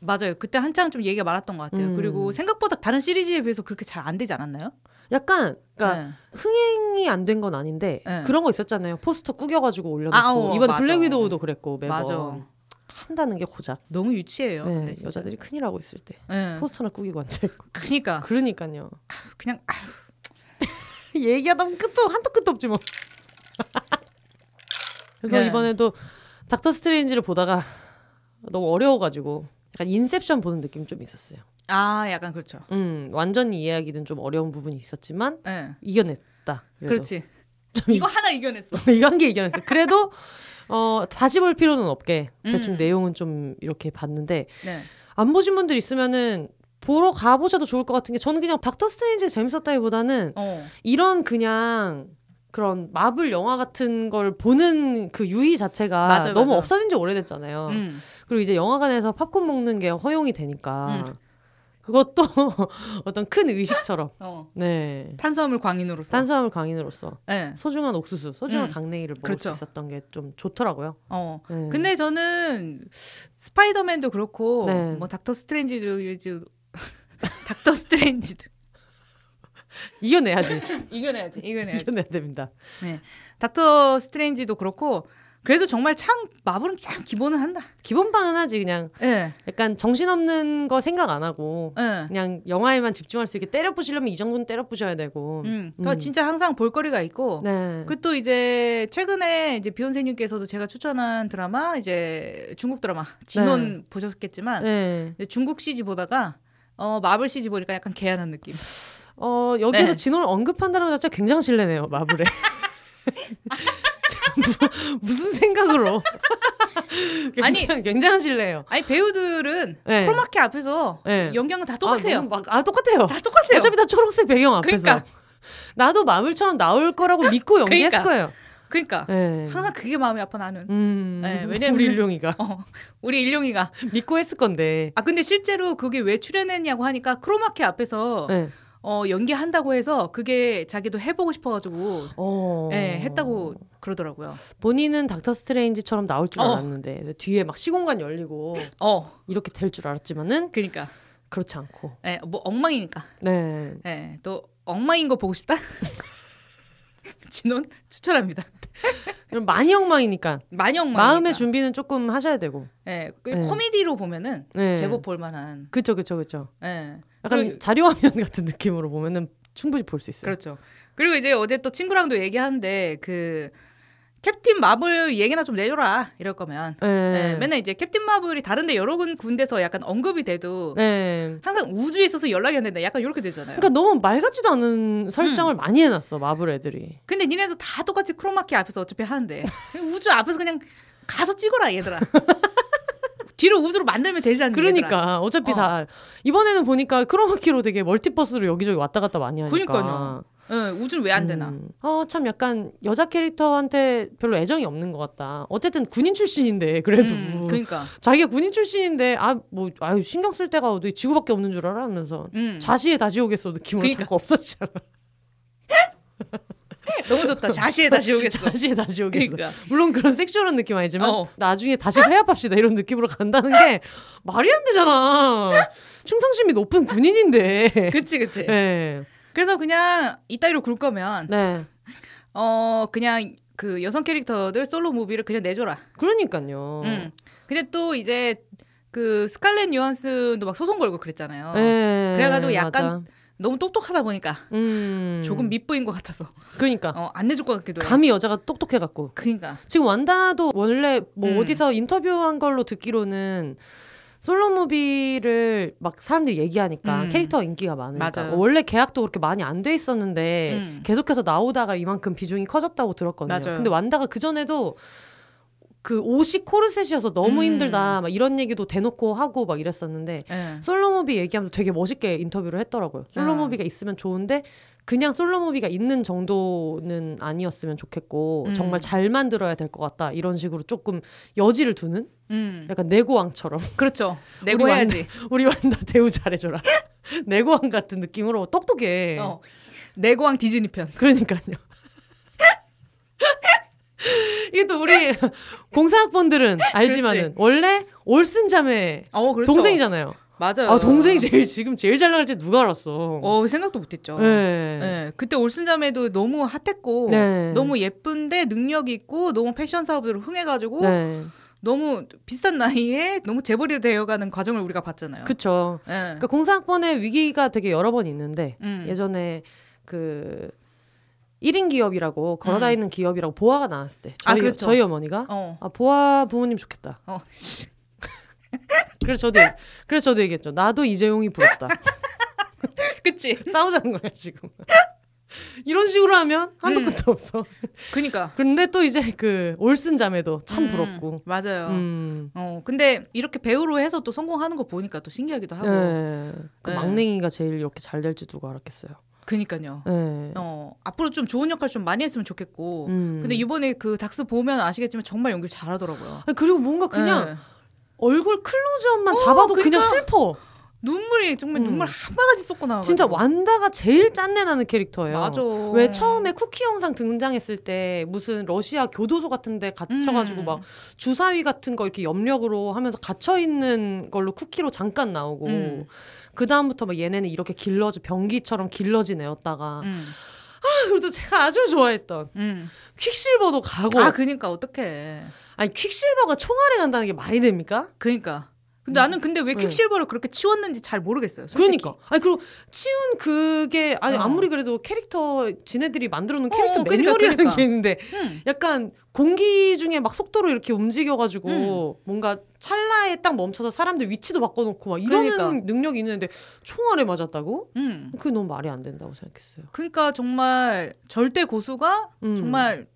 맞아요. 그때 한창 좀 얘기가 많았던 것 같아요. 음. 그리고 생각보다 다른 시리즈에 비해서 그렇게 잘 안 되지 않았나요? 약간 그러니까 네. 흥행이 안 된 건 아닌데 네. 그런 거 있었잖아요. 포스터 꾸겨가지고 올려놓고 아, 어, 이번 블랙 위도우도 그랬고 매번. 맞아. 한다는 게 고작. 너무 유치해요. 네, 여자들이 큰일 하고 있을 때 네. 포스터나 꾸기고 앉아 있고. 그니까. 그러니까요. 그냥 얘기하다 보면 끝도 한도 끝도 없지 뭐. 그래서 네. 이번에도 닥터 스트레인지를 보다가 너무 어려워가지고 약간 인셉션 보는 느낌 좀 있었어요. 아, 약간 그렇죠. 음, 완전히 이해하기는 좀 어려운 부분이 있었지만 네. 이겨냈다. 그래도. 그렇지. 이거 하나 이겨냈어. 이거 한 개 이겨냈어. 그래도 어, 다시 볼 필요는 없게 대충 음. 내용은 좀 이렇게 봤는데 네. 안 보신 분들 있으면은 보러 가보셔도 좋을 것 같은 게 저는 그냥 닥터 스트레인지 재밌었다기보다는 어. 이런 그냥 그런 마블 영화 같은 걸 보는 그 유희 자체가 맞아, 너무 맞아. 없어진 지 오래됐잖아요. 음. 그리고 이제 영화관에서 팝콘 먹는 게 허용이 되니까 음. 그것도 어떤 큰 의식처럼. 어. 네. 탄수화물 광인으로서. 탄수화물 광인으로서. 네. 소중한 옥수수, 소중한 음. 강냉이를 먹을 그렇죠. 수 있었던 게 좀 좋더라고요. 어. 네. 근데 저는 스파이더맨도 그렇고 네. 뭐 닥터 스트레인지도 닥터 스트레인지도 이겨내야지. 이겨내야지. 이겨내야지. 이겨내야 됩니다. 네. 닥터 스트레인지도 그렇고 그래도 정말 참 마블은 참 기본은 한다. 기본빵은 하지 그냥. 네. 약간 정신없는 거 생각 안 하고 네. 그냥 영화에만 집중할 수 있게 때려 부시려면 이 정도는 때려 부셔야 되고. 음. 그러니까 음. 진짜 항상 볼거리가 있고. 네. 그또 이제 최근에 이제 비욘세님께서도 제가 추천한 드라마 이제 중국 드라마 진원 네. 보셨겠지만 네. 중국 CG 보다가 어 마블 CG 보니까 약간 개안한 느낌. 어 여기서 네. 진원을 언급한다는 것 자체가 굉장히 실례네요 마블에. 무슨 생각으로? 아니 굉장한 실례예요. 아니 배우들은 네. 크로마키 앞에서 네. 연기하는 다 똑같아요. 아, 막, 아, 똑같아요. 다 똑같아요. 어차피 다 초록색 배경 앞에서. 그러니까. 나도 마블처럼 나올 거라고 믿고 연기했을 그러니까. 거예요. 그러니까 네. 항상 그게 마음이 아파 나는. 음, 네, 왜냐면 우리 일룡이가 어, 우리 일룡이가 믿고 했을 건데. 아 근데 실제로 그게 왜 출연했냐고 하니까 크로마키 앞에서 네. 어, 연기한다고 해서 그게 자기도 해보고 싶어가지고 어... 네, 했다고 그러더라고요. 본인은 닥터 스트레인지처럼 나올 줄 어. 알았는데 뒤에 막 시공간 열리고 어. 이렇게 될 줄 알았지만은 그러니까 그렇지 않고. 네, 뭐 엉망이니까. 네. 네, 또 엉망인 거 보고 싶다. 진원 추천합니다. 그럼 많이 엉망이니까. 많이 엉망. 마음의 준비는 조금 하셔야 되고. 네, 그 네. 코미디로 보면은 네. 제법 볼만한. 그렇죠, 그렇죠, 그렇죠. 네. 약간 그리고, 자료화면 같은 느낌으로 보면은 충분히 볼 수 있어요. 그렇죠. 그리고 이제 어제 또 친구랑도 얘기하는데 그 캡틴 마블 얘기나 좀 내줘라 이럴 거면 네. 네, 맨날 이제 캡틴 마블이 다른데 여러 군데서 약간 언급이 돼도 네. 항상 우주에 있어서 연락이 안 된다 약간 이렇게 되잖아요. 그러니까 너무 말 같지도 않은 설정을 음. 많이 해놨어 마블 애들이. 근데 니네도 다 똑같이 크로마키 앞에서 어차피 하는데 우주 앞에서 그냥 가서 찍어라 얘들아. 뒤로 우주로 만들면 되지 않나 그러니까 얘들아. 어차피 어. 다 이번에는 보니까 크로마키로 되게 멀티버스로 여기저기 왔다 갔다 많이 하니까. 그러니까요. 응, 우주는 왜 안 되나? 음. 어, 참 약간 여자 캐릭터한테 별로 애정이 없는 것 같다. 어쨌든 군인 출신인데 그래도. 음, 그러니까. 자기가 군인 출신인데 아 뭐 아유 신경 쓸 데가 어디 지구밖에 없는 줄 알았면서 음. 자시에 다시 오겠어 느낌으로 그러니까. 자꾸 없었잖아. 너무 좋다. 자시에 다시 오겠어. 자시에 다시 오겠어. 그러니까. 물론 그런 섹슈얼한 느낌 아니지만 어. 나중에 다시 회합합시다 이런 느낌으로 간다는 게 말이 안 되잖아. 충성심이 높은 군인인데. 그치 그치. 네. 그래서 그냥 이따위로 굴 거면 네. 어 그냥 그 여성 캐릭터들 솔로 무비를 그냥 내줘라. 그러니까요. 음. 근데 또 이제 그 스칼렛 요한슨도 막 소송 걸고 그랬잖아요. 네, 그래가지고 약간 맞아. 너무 똑똑하다 보니까 음. 조금 밑보인 것 같아서. 그러니까. 어, 안 내줄 것 같기도 해. 감히 여자가 똑똑해 갖고. 그러니까. 지금 완다도 원래 뭐 음. 어디서 인터뷰한 걸로 듣기로는 솔로 무비를 막 사람들이 얘기하니까 음. 캐릭터 인기가 많으니까 맞아요. 원래 계약도 그렇게 많이 안 돼 있었는데 음. 계속해서 나오다가 이만큼 비중이 커졌다고 들었거든요. 맞아요. 근데 완다가 그 전에도 그 옷이 코르셋이어서 너무 음. 힘들다 막 이런 얘기도 대놓고 하고 막 이랬었는데 네. 솔로무비 얘기하면서 되게 멋있게 인터뷰를 했더라고요. 솔로무비가 음. 있으면 좋은데 그냥 솔로무비가 있는 정도는 아니었으면 좋겠고 음. 정말 잘 만들어야 될 것 같다 이런 식으로 조금 여지를 두는 음. 약간 내고왕처럼 그렇죠 내고해야지 우리 완다 대우 잘해줘라 내고왕 같은 느낌으로 똑똑해 어. 내고왕 디즈니 편 그러니까요 이게 또 우리 공사학번들은 알지만은 원래 올슨 자매 어, 그렇죠. 동생이잖아요. 맞아요. 아 동생이 제일 지금 제일 잘 나갈지 누가 알았어. 어 생각도 못 했죠. 네. 네. 그때 올순자매도 너무 핫했고 네. 너무 예쁜데 능력 있고 너무 패션 사업으로 흥해 가지고 네. 너무 비슷한 나이에 너무 재벌이 되어가는 과정을 우리가 봤잖아요. 그렇죠. 네. 그러니까 공사학번에 위기가 되게 여러 번 있는데 음. 예전에 그 1인 기업이라고 걸어다니는 음. 기업이라고 보아가 나왔을 때 아, 저희, 아, 그렇죠. 저희 어머니가 어. 아 보아 부모님 좋겠다. 어. 그래서 저도 그래서 저도 얘기했죠. 나도 이재용이 부럽다. 그치 싸우자는 거야 지금. 이런 식으로 하면 한도 음. 끝도 없어. 그니까. 근데 또 이제 그 올슨 자매도 참 음, 부럽고. 맞아요. 음. 어 근데 이렇게 배우로 해서 또 성공하는 거 보니까 또 신기하기도 하고. 네. 그 네. 막냉이가 제일 이렇게 잘 될지 누가 알았겠어요. 그니까요. 네. 어 앞으로 좀 좋은 역할 좀 많이 했으면 좋겠고. 음. 근데 이번에 그 닥스 보면 아시겠지만 정말 연기 잘 하더라고요. 그리고 뭔가 그냥 네. 얼굴 클로즈업만 어, 잡아도 그러니까. 그냥 슬퍼. 눈물이 정말 음. 눈물 한 바가지 쏟고 나와. 진짜 완다가 제일 짠내 나는 캐릭터예요. 맞아. 왜 처음에 쿠키 영상 등장했을 때 무슨 러시아 교도소 같은데 갇혀가지고 음. 막 주사위 같은 거 이렇게 염력으로 하면서 갇혀 있는 걸로 쿠키로 잠깐 나오고 음. 그 다음부터 막 얘네는 이렇게 길러지 병기처럼 길러진 애였다가. 음. 아, 그래도 제가 아주 좋아했던 음. 퀵실버도 가고. 아, 그니까 어떡해. 아니 퀵실버가 총알에 간다는 게 말이 됩니까? 그니까. 근데 나는 근데 왜 네. 퀵실버를 그렇게 치웠는지 잘 모르겠어요. 솔직히. 그러니까. 아니 그리고 치운 그게 아니 어. 아무리 그래도 캐릭터 지네들이 만들어 놓은 캐릭터 어, 매뉴얼이라는 그러니까, 그러니까. 게 있는데 음. 약간 공기 중에 막 속도로 이렇게 움직여가지고 음. 뭔가 찰나에 딱 멈춰서 사람들 위치도 바꿔놓고 막 이런 그러니까. 능력이 있는데 총알에 맞았다고? 음. 그게 너무 말이 안 된다고 생각했어요. 그러니까 정말 절대 고수가 음. 정말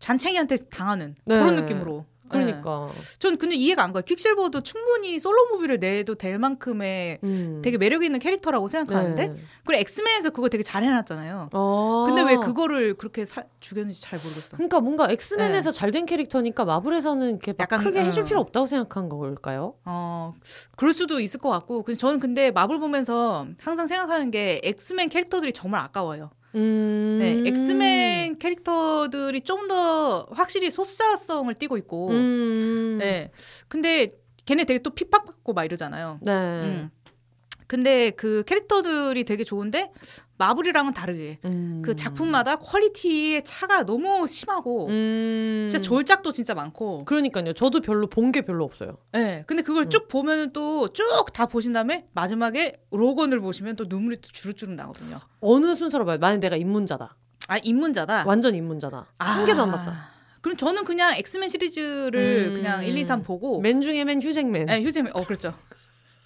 잔챙이한테 당하는 네. 그런 느낌으로 그러니까. 네. 전 근데 이해가 안 가요. 퀵실버도 충분히 솔로 무비를 내도 될 만큼의 음. 되게 매력 있는 캐릭터라고 생각하는데 네. 그리고 엑스맨에서 그거 되게 잘 해놨잖아요. 아. 근데 왜 그거를 그렇게 사, 죽였는지 잘 모르겠어. 그러니까 뭔가 엑스맨에서 네. 잘된 캐릭터니까 마블에서는 이렇게 약간 크게 어. 해줄 필요 없다고 생각한 걸까요? 어, 그럴 수도 있을 것 같고. 근데 저는 근데 마블 보면서 항상 생각하는 게 엑스맨 캐릭터들이 정말 아까워요. 음... 네, 엑스맨 캐릭터들이 좀 더 확실히 소수자성을 띠고 있고, 음... 네, 근데 걔네 되게 또 핍박받고 막 이러잖아요. 네. 음. 근데 그 캐릭터들이 되게 좋은데 마블이랑은 다르게 음. 그 작품마다 quality의 차가 너무 심하고 음. 진짜 졸작도 진짜 많고 그러니까요. 저도 별로 본 게 별로 없어요. 네. 근데 그걸 음. 쭉 보면은 또쭉 다 보신 다음에 마지막에 로건을 보시면 또 눈물이 또 주룩주룩 나거든요. 어느 순서로 봐요? 만약 내가 입문자다. 아 입문자다. 완전 입문자다. 아. 한 개도 안 봤다. 그럼 저는 그냥 엑스맨 시리즈를 음. 그냥 1, 2, 3 보고 man 중에 man 휴잭맨. 네, 휴잭맨. 어, 그렇죠.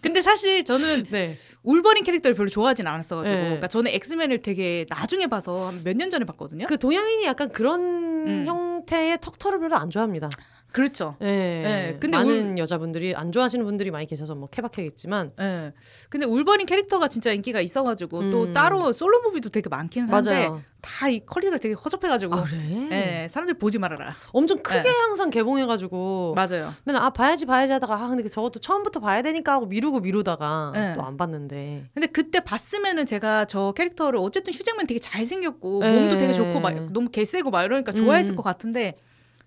근데 사실 저는 네. 울버린 캐릭터를 별로 좋아하진 않았어가지고 네. 그러니까 저는 엑스맨을 되게 나중에 봐서 몇 년 전에 봤거든요. 그 동양인이 약간 그런 음. 형태의 턱털을 별로 안 좋아합니다. 그렇죠. 예. 네. 근데 많은 울... 여자분들이 안 좋아하시는 분들이 많이 계셔서 뭐 케바케겠지만. 예. 근데 울버린 캐릭터가 진짜 인기가 있어가지고 음. 또 따로 솔로 movie도 되게 많기는 한데 다 이 퀄리티가 되게 허접해가지고. 아, 그래? 예. 사람들 보지 말아라. 엄청 크게 예. 항상 개봉해가지고. 맞아요. 맨날 아 봐야지 봐야지 하다가 아 근데 저것도 처음부터 봐야 되니까 하고 미루고 미루다가 예. 또안 봤는데. 근데 그때 봤으면은 제가 저 캐릭터를 어쨌든 휴잭맨 되게 잘생겼고 예. 몸도 되게 좋고 막 너무 개세고 막 이러니까 좋아했을 음. 것 같은데.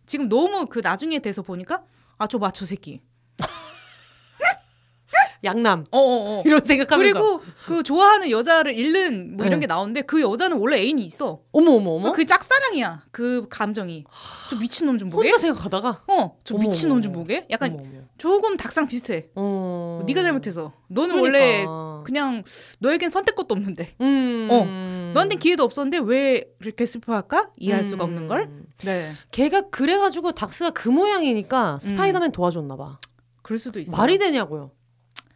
지금 너무 그 나중에 돼서 보니까 아 저 마초 새끼. 양남. 어어어. 이런 생각하면서. 그리고 그 좋아하는 여자를 잃는 뭐 이런 네. 게 나오는데 그 여자는 원래 애인이 있어. 어머 어머 어머. 그 짝사랑이야. 그 감정이. 저 미친놈 좀 보게. 혼자 생각하다가. 어. 저 미친놈 좀 보게. 약간 어머, 어머. 조금 닭상 비슷해. 어. 네가 잘못해서. 너는 그러니까. 원래 그냥 너에겐 선택권도 없는데. 음. 어. 너한테 기회도 없었는데 왜 이렇게 슬퍼할까? 이해할 음. 수가 없는 걸. 음. 네. 걔가 그래 가지고 닥스가 그 모양이니까 음. 스파이더맨 도와줬나 봐. 그럴 수도 있어. 말이 되냐고요.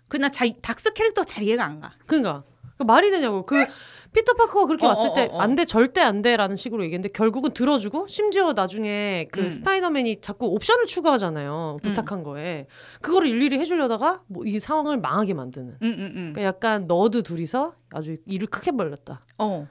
그나 잘 닥스 캐릭터 잘 이해가 안 가. 그러니까 그 말이 되냐고. 그 피터 파커가 그렇게 어, 왔을 어, 때 안돼 어, 어. 절대 안돼라는 식으로 얘기했는데 결국은 들어주고 심지어 나중에 그 음. 스파이더맨이 자꾸 옵션을 추가하잖아요. 부탁한 음. 거에 그거를 일일이 해주려다가 뭐 이 상황을 망하게 만드는. 음, 음, 음. 그러니까 약간 nerd 둘이서 아주 일을 크게 벌렸다. 어.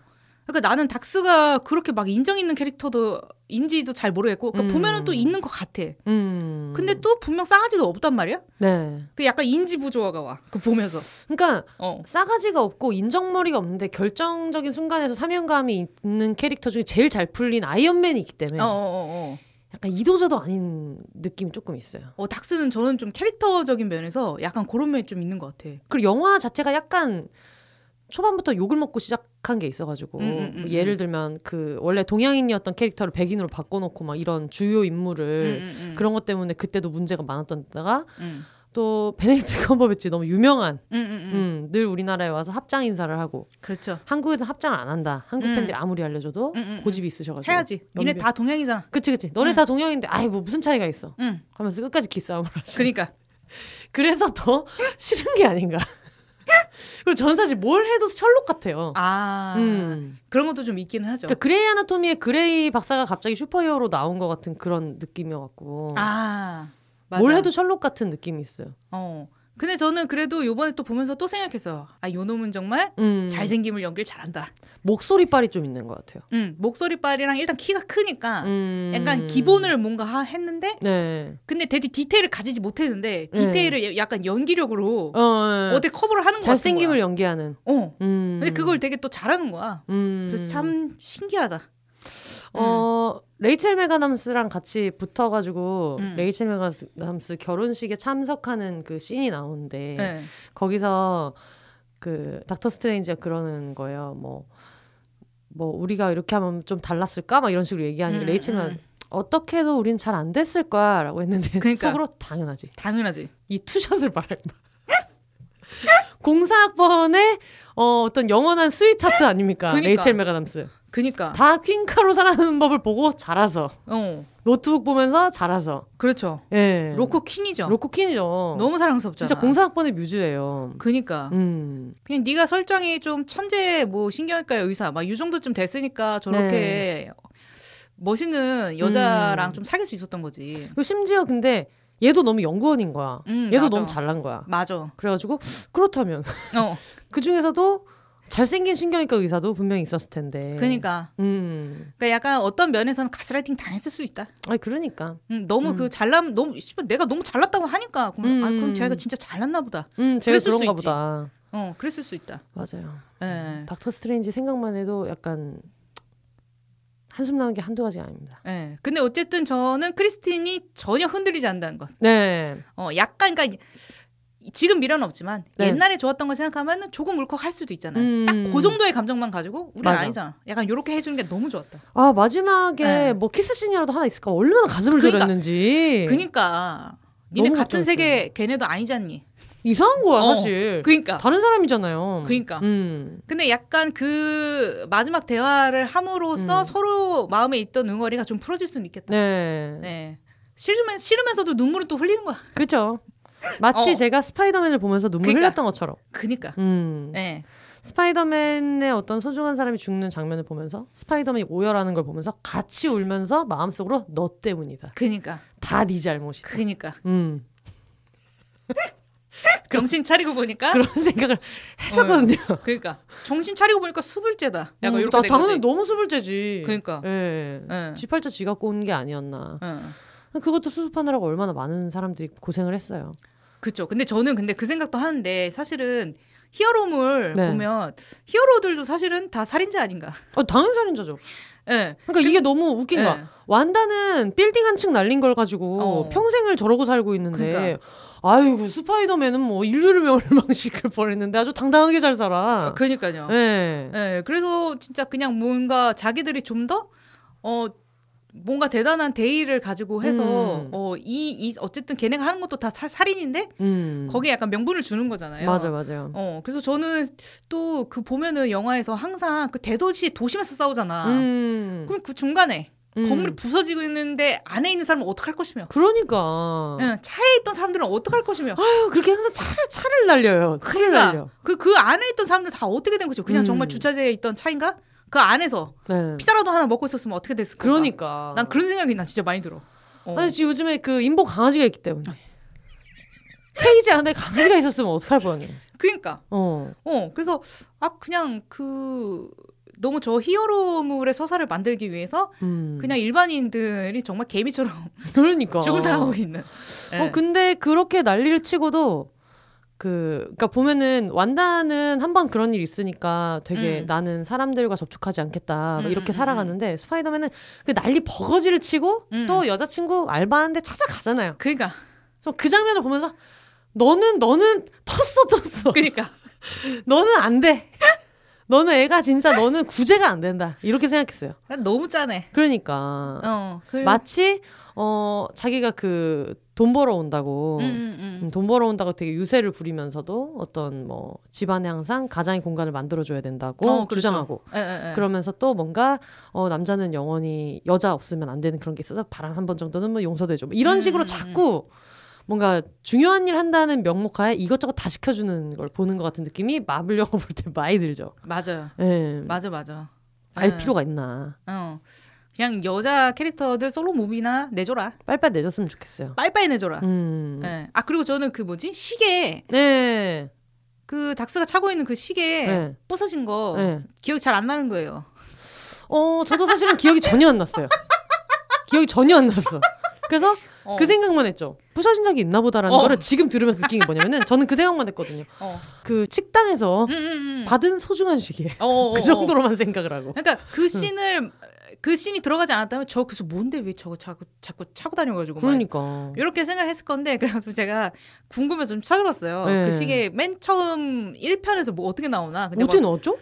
그러니까 나는 닥스가 그렇게 막 인정 있는 캐릭터도 인지도 잘 모르겠고 그러니까 음. 보면은 또 있는 것 같아. 음. 근데 또 분명 싸가지가 없단 말이야. 네. 그 약간 인지 부조화가 와. 그 보면서. 그러니까 어. 싸가지가 없고 인정머리가 없는데 결정적인 순간에서 사명감이 있는 캐릭터 중에 제일 잘 풀린 아이언맨이 있기 때문에. 어, 어, 어. 어. 약간 이도저도 아닌 느낌이 조금 있어요. 어, 닥스는 저는 좀 캐릭터적인 면에서 약간 그런 면이 좀 있는 것 같아. 그리고 영화 자체가 약간 초반부터 욕을 먹고 시작한 게 있어가지고 음, 음, 음, 뭐 예를 들면 그 원래 동양인이었던 캐릭터를 백인으로 바꿔놓고 막 이런 주요 인물을 그런 것 때문에 그때도 문제가 많았던 데다가 또 베네딕트 컴버배치 너무 유명한 음, 음, 음. 늘 우리나라에 와서 합장 인사를 하고 그렇죠. 한국에서 합장을 안 한다. 한국 팬들이 아무리 알려줘도 고집이 있으셔가지고 해야지. 니네 다 동양이잖아. 그치 그치. 너네 다 동양인데 아이 뭐 무슨 차이가 있어. 하면서 끝까지 기싸움을 하시. 그러니까 그래서 더 싫은 게 아닌가. 그리고 저는 사실 뭘 해도 셜록 같아요. 아 음. 그런 것도 좀 있기는 하죠. 그러니까 그레이 아나토미의 그레이 박사가 갑자기 슈퍼히어로 나온 것 같은 그런 느낌이었고. 아 맞아. 뭘 해도 셜록 같은 느낌이 있어요. 어. 근데 저는 그래도 요번에 또 보면서 또 생각했어요. 아, 요 놈은 정말 음. 잘생김을 연기를 잘한다. 목소리 빨이 좀 있는 것 같아요. 음, 목소리 빨이랑 일단 키가 크니까 음. 약간 기본을 뭔가 하, 했는데 네. 근데 되게 디테일을 가지지 못했는데 디테일을 네. 약간 연기력으로 어, 네. 어디 커버를 하는 거야. 잘생김을 연기하는. 어. 음. 근데 그걸 되게 또 잘하는 거야. 음. 그래서 참 신기하다. 어 레이첼 맥아담스랑 같이 붙어가지고 음. 레이첼 맥아담스 결혼식에 참석하는 그 씬이 나오는데 네. 거기서 그 닥터 스트레인지가 그러는 거예요. 뭐뭐 뭐 우리가 이렇게 하면 좀 달랐을까? 막 이런 식으로 얘기하니까 음, 레이첼 맥아 음. 어떻게 해도 우린 잘 안 됐을 거야라고 했는데 그러니까. 속으로 당연하지. 당연하지. 이 투샷을 말해. 공사학번의 어, 어떤 영원한 sweetheart 아닙니까? 그러니까. 레이첼 맥아담스. 그니까 다 퀸카로 살아가는 법을 보고 자라서 어. 노트북 보면서 자라서 그렇죠. 예. 로코 퀸이죠. 로코 퀸이죠. 너무 사랑스럽잖아. 진짜 공사학번의 뮤즈예요. 그니까. 음. 그냥 네가 설정이 좀 천재 뭐 신경외과 의사 막 이 정도쯤 됐으니까 저렇게 네. 멋있는 여자랑 음. 좀 사귈 수 있었던 거지. 심지어 근데 얘도 너무 연구원인 거야. 음, 얘도 맞아. 너무 잘난 거야. 맞아. 그래가지고 그렇다면 어. 그 중에서도 잘생긴 신경외과 의사도 분명히 있었을 텐데. 그러니까. 음. 그러니까 약간 어떤 면에서는 가스라이팅 당했을 수 있다. 아, 그러니까. 음, 너무 음. 그 잘남 너무 내가 너무 잘났다고 하니까 그럼 아 그럼 음. 제가 진짜 잘났나 보다. 음, 제가 그런가 보다. 어, 그랬을 수 있다. 맞아요. 네. 닥터 스트레인지 생각만 해도 약간 한숨 나는 게 한두 가지가 아닙니다. 네. 근데 어쨌든 저는 크리스틴이 전혀 흔들리지 않는다는 것. 네. 어, 약간 그러니까 지금 미련은 없지만 네. 옛날에 좋았던 걸 생각하면 조금 울컥할 수도 있잖아요. 음. 딱그 정도의 감정만 가지고 우리는 맞아. 아니잖아. 약간 요렇게 해주는 게 너무 좋았다. 아 마지막에 네. 뭐 키스 씬이라도 하나 있을까? 얼마나 가슴을 그러니까, 졸였는지. 그니까 니네 같은 세계 걔네도 아니잖니. 이상한 거야 어, 사실. 그니까 다른 사람이잖아요. 그니까. 음. 근데 약간 그 마지막 대화를 함으로써 음. 서로 마음에 있던 응어리가 좀 풀어질 수는 있겠다. 네. 네. 싫으면 싫으면서도 눈물을 또 흘리는 거야. 그렇죠. 마치 어. 제가 스파이더맨을 보면서 눈물 그러니까. 흘렸던 것처럼. 그니까. 음. 네. 스파이더맨의 어떤 소중한 사람이 죽는 장면을 보면서 스파이더맨이 오열하는 걸 보면서 같이 울면서 마음속으로 너 때문이다. 그니까. 다 네 잘못이다. 그니까. 음. 정신 차리고 보니까 그런 생각을 했었거든요. 어, 그러니까 정신 차리고 보니까 수불제다. 약간 음, 이렇게 나, 당연히 너무 수불제지. 그러니까. 예. 예. 지팔자 지 갖고 온게 아니었나. 예. 그것도 수습하느라고 얼마나 많은 사람들이 고생을 했어요. 그렇죠. 근데 저는 근데 그 생각도 하는데 사실은 히어로물 네. 보면 히어로들도 사실은 다 살인자 아닌가? 어, 당연 살인자죠. 예. 네. 그러니까 그, 이게 너무 웃긴 네. 거야. 완다는 빌딩 한 층 날린 걸 가지고 어. 평생을 저러고 살고 있는데 그러니까. 아이고 스파이더맨은 뭐 인류를 멸망시킬 뻔했는데 아주 당당하게 잘 살아. 아, 그러니까요. 네. 네. 그래서 진짜 그냥 뭔가 자기들이 좀 더 어, 뭔가 대단한 대의를 가지고 해서 음. 어이 이 어쨌든 걔네가 하는 것도 다 사, 살인인데 음. 거기에 약간 명분을 주는 거잖아요. 맞아 맞아요. 어 그래서 저는 또 그 보면은 영화에서 항상 그 대도시 도심에서 싸우잖아. 음. 그럼 그 중간에 음. 건물이 부서지고 있는데 안에 있는 사람은 어떡할 것이며. 그러니까. 응, 차에 있던 사람들은 어떡할 것이며. 아유, 그렇게 항상 차를, 차를 날려요. 차를 그러니까, 날려. 그, 그 안에 있던 사람들 다 어떻게 된 거죠? 그냥 음. 정말 주차장에 있던 차인가? 그 안에서 네. 피자라도 하나 먹고 있었으면 어떻게 됐을까? 그러니까. 난 그런 생각이 나 진짜 많이 들어. 어. 아니 지금 요즘에 그 임보 강아지가 있기 때문에. 페이지 안에 강아지가 있었으면 어떡할 뻔해. 그러니까. 어. 어. 그래서 아 그냥 그 너무 저 히어로물의 서사를 만들기 위해서 음. 그냥 일반인들이 정말 개미처럼 그러니까 죽을 당하고 있는. 어 네. 근데 그렇게 난리를 치고도 그, 그니까 보면은 완다는 한 번 그런 일 있으니까 되게 음. 나는 사람들과 접촉하지 않겠다 음, 이렇게 음, 음, 살아가는데 스파이더맨은 그 난리 버거지를 치고 음. 또 여자친구 알바하는데 찾아가잖아요. 그러니까 그 장면을 보면서 너는 너는 텄어 텄어. 그러니까 너는 안 돼. 너는 애가 진짜 너는 구제가 안 된다. 이렇게 생각했어요. 너무 짜네. 그러니까. 어, 그래. 마치 어 자기가 그 돈 벌어 온다고 음, 음, 음. 음. 돈 벌어 온다고 되게 유세를 부리면서도 어떤 뭐 집안에 항상 가장의 공간을 만들어 줘야 된다고 어, 그렇죠. 주장하고 에, 에, 에. 그러면서 또 뭔가 어 남자는 영원히 여자 없으면 안 되는 그런 게 있어서 바람 한 번 정도는 뭐 용서도 해줘 뭐 이런 음, 식으로 음, 자꾸 뭔가 중요한 일 한다는 명목하에 이것저것 다 시켜주는 걸 보는 것 같은 느낌이 마블 영화 볼 때 많이 들죠. 맞아요. 네. 맞아, 맞아. 알 네. 필요가 있나. 어. 그냥 여자 캐릭터들 솔로 무비나 내줘라. 빨빨 내줬으면 좋겠어요. 빨빨 내줘라. 음. 네. 아 그리고 저는 그 뭐지 시계. 네. 그 닥스가 차고 있는 그 시계 네. 부서진 거 네. 기억이 잘 안 나는 거예요. 어 저도 사실은 기억이 전혀 안 났어요. 기억이 전혀 안 났어. 그래서 어. 그 생각만 했죠. 부서진 적이 있나 보다라는 어. 거를 지금 들으면서 느낀 게 뭐냐면은 저는 그 생각만 했거든요. 어. 그 식당에서 음, 음, 음. 받은 소중한 시계. 어, 어, 그 어. 정도로만 생각을 하고. 그러니까 그 씬을 그 씬이 들어가지 않았다면 저 그래서 뭔데 왜 저거 자꾸 자꾸 차고 다녀가지고 그러니까 이렇게 생각했을 건데 그래가지고 제가 궁금해서 좀 찾아봤어요. 네. 그 시계 맨 처음 1편에서 뭐 어떻게 나오나. 근데 어떻게 나왔죠?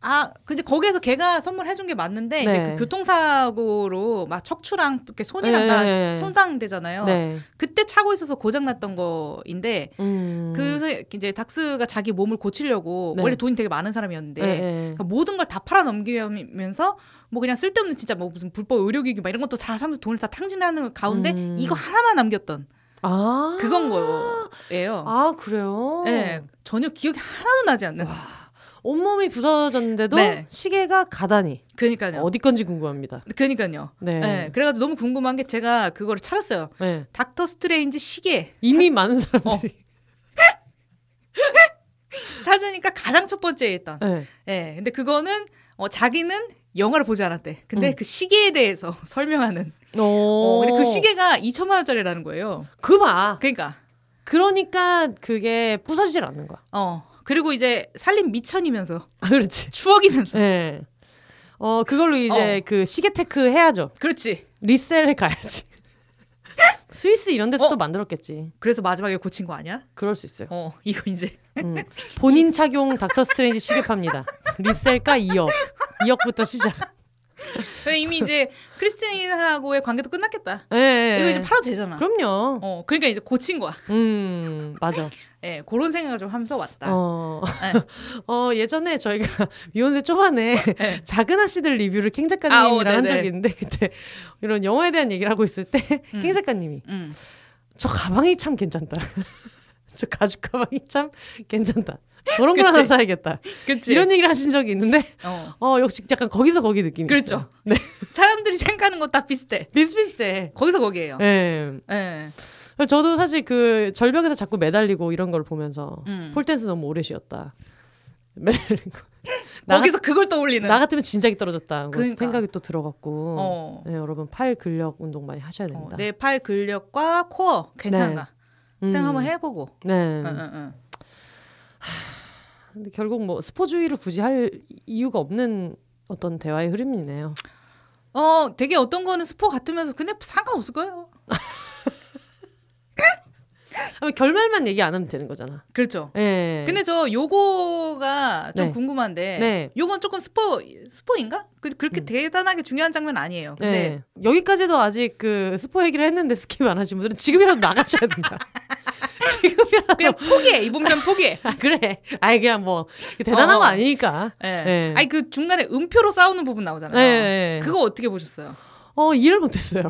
아, 근데 거기에서 걔가 선물해준 게 맞는데 네. 이제 그 교통사고로 막 척추랑 이렇게 손이랑 네. 다 손상되잖아요. 네. 그때 차고 있어서 고장났던 거인데 음. 그 이제 닥스가 자기 몸을 고치려고 네. 원래 돈이 되게 많은 사람이었는데 네, 네. 그러니까 모든 걸 다 팔아 넘기면서 뭐 그냥 쓸데없는 진짜 뭐 무슨 불법 의료기기 막 이런 것도 다 사면서 돈을 다 탕진하는 가운데 음. 이거 하나만 남겼던. 아 그건 거예요. 아 그래요? 네, 전혀 기억이 하나도 나지 않는. 와. 온몸이 부서졌는데도 네. 시계가 가다니. 그러니까요. 어디 건지 궁금합니다. 그러니까요. 네. 네. 그래가지고 너무 궁금한 게 제가 그거를 찾았어요. 네. 닥터 스트레인지 시계. 이미 많은 사람들이. 어. 찾으니까 가장 첫 번째에 있던. 네. 네. 근데 그거는 어, 자기는 영화를 보지 않았대. 근데 음. 그 시계에 대해서 설명하는. 어, 근데 그 시계가 2천만 원짜리라는 거예요. 그 봐. 그러니까. 그러니까 그게 부서지질 않는 거야. 어. 그리고 이제 살림 밑천이면서. 아, 그렇지. 추억이면서. 네. 어, 그걸로 이제 어. 그 시계 테크 해야죠. 그렇지. resell에 가야지. 스위스 이런 데서도 어? 만들었겠지. 그래서 마지막에 고친 거 아니야? 그럴 수 있어요. 어, 이거 이제. 음, 본인 착용 닥터 스트레인지 시계 팝니다. resell가 2억. 2억부터 시작. 이미 이제 크리스틴하고의 관계도 끝났겠다. 네, 이거 이제 팔아도 되잖아. 그럼요. 어, 그러니까 이제 고친 거야. 음, 맞아. 예, 네, 그런 생각을 좀 하면서 왔다. 어, 네. 어 예전에 저희가 미혼세 초반에 네. 작은 아씨들 리뷰를 캥 작가님이랑 아, 어, 한 적이 있는데 그때 이런 영화에 대한 얘기를 하고 있을 때캥 음. 작가님이 음. 저 가방이 참 괜찮다. 저 가죽 가방이 참 괜찮다. 저런 걸 하나 사야겠다. 그치? 이런 얘기를 하신 적이 있는데, 어. 어 역시 약간 거기서 거기 느낌이 그렇죠. 있어요. 네. 사람들이 생각하는 거 다 비슷해. 비슷비슷해. 거기서 거기에요. 네. 네. 저도 사실 그 절벽에서 자꾸 매달리고 이런 걸 보면서 음. 폴댄스 너무 오래 쉬었다. 매달리고. 거기서 그걸 떠올리는. 나 같으면 진작에 떨어졌다. 그러니까. 생각이 또 들어갔고. 어. 네, 여러분 팔 근력 운동 많이 하셔야 어, 됩니다. 어, 내팔 근력과 코어 괜찮나? 네. 생각 한번 음. 해보고. 네. 응, 응, 응. 근데 결국 뭐 스포주의를 굳이 할 이유가 없는 어떤 대화의 흐름이네요. 어, 되게 어떤 거는 스포 같으면서 근데 상관없을 거예요. 결말만 얘기 안 하면 되는 거잖아. 그렇죠. 예. 근데 저 요거가 좀 네. 궁금한데 네. 요건 조금 스포 스포인가? 그, 그렇게 음. 대단하게 중요한 장면 아니에요. 근데 네. 여기까지도 아직 그 스포 얘기를 했는데 skip 안 하신 분들은 지금이라도 나가셔야 된다. 지금이라도 그냥 포기해 이번 편 포기해. 아, 그래. 아이 그냥 뭐 대단한 어. 거 아니니까. 네. 네. 아니 그 중간에 음표로 싸우는 부분 나오잖아요. 네. 그거 어떻게 보셨어요? 어 이해를 못했어요.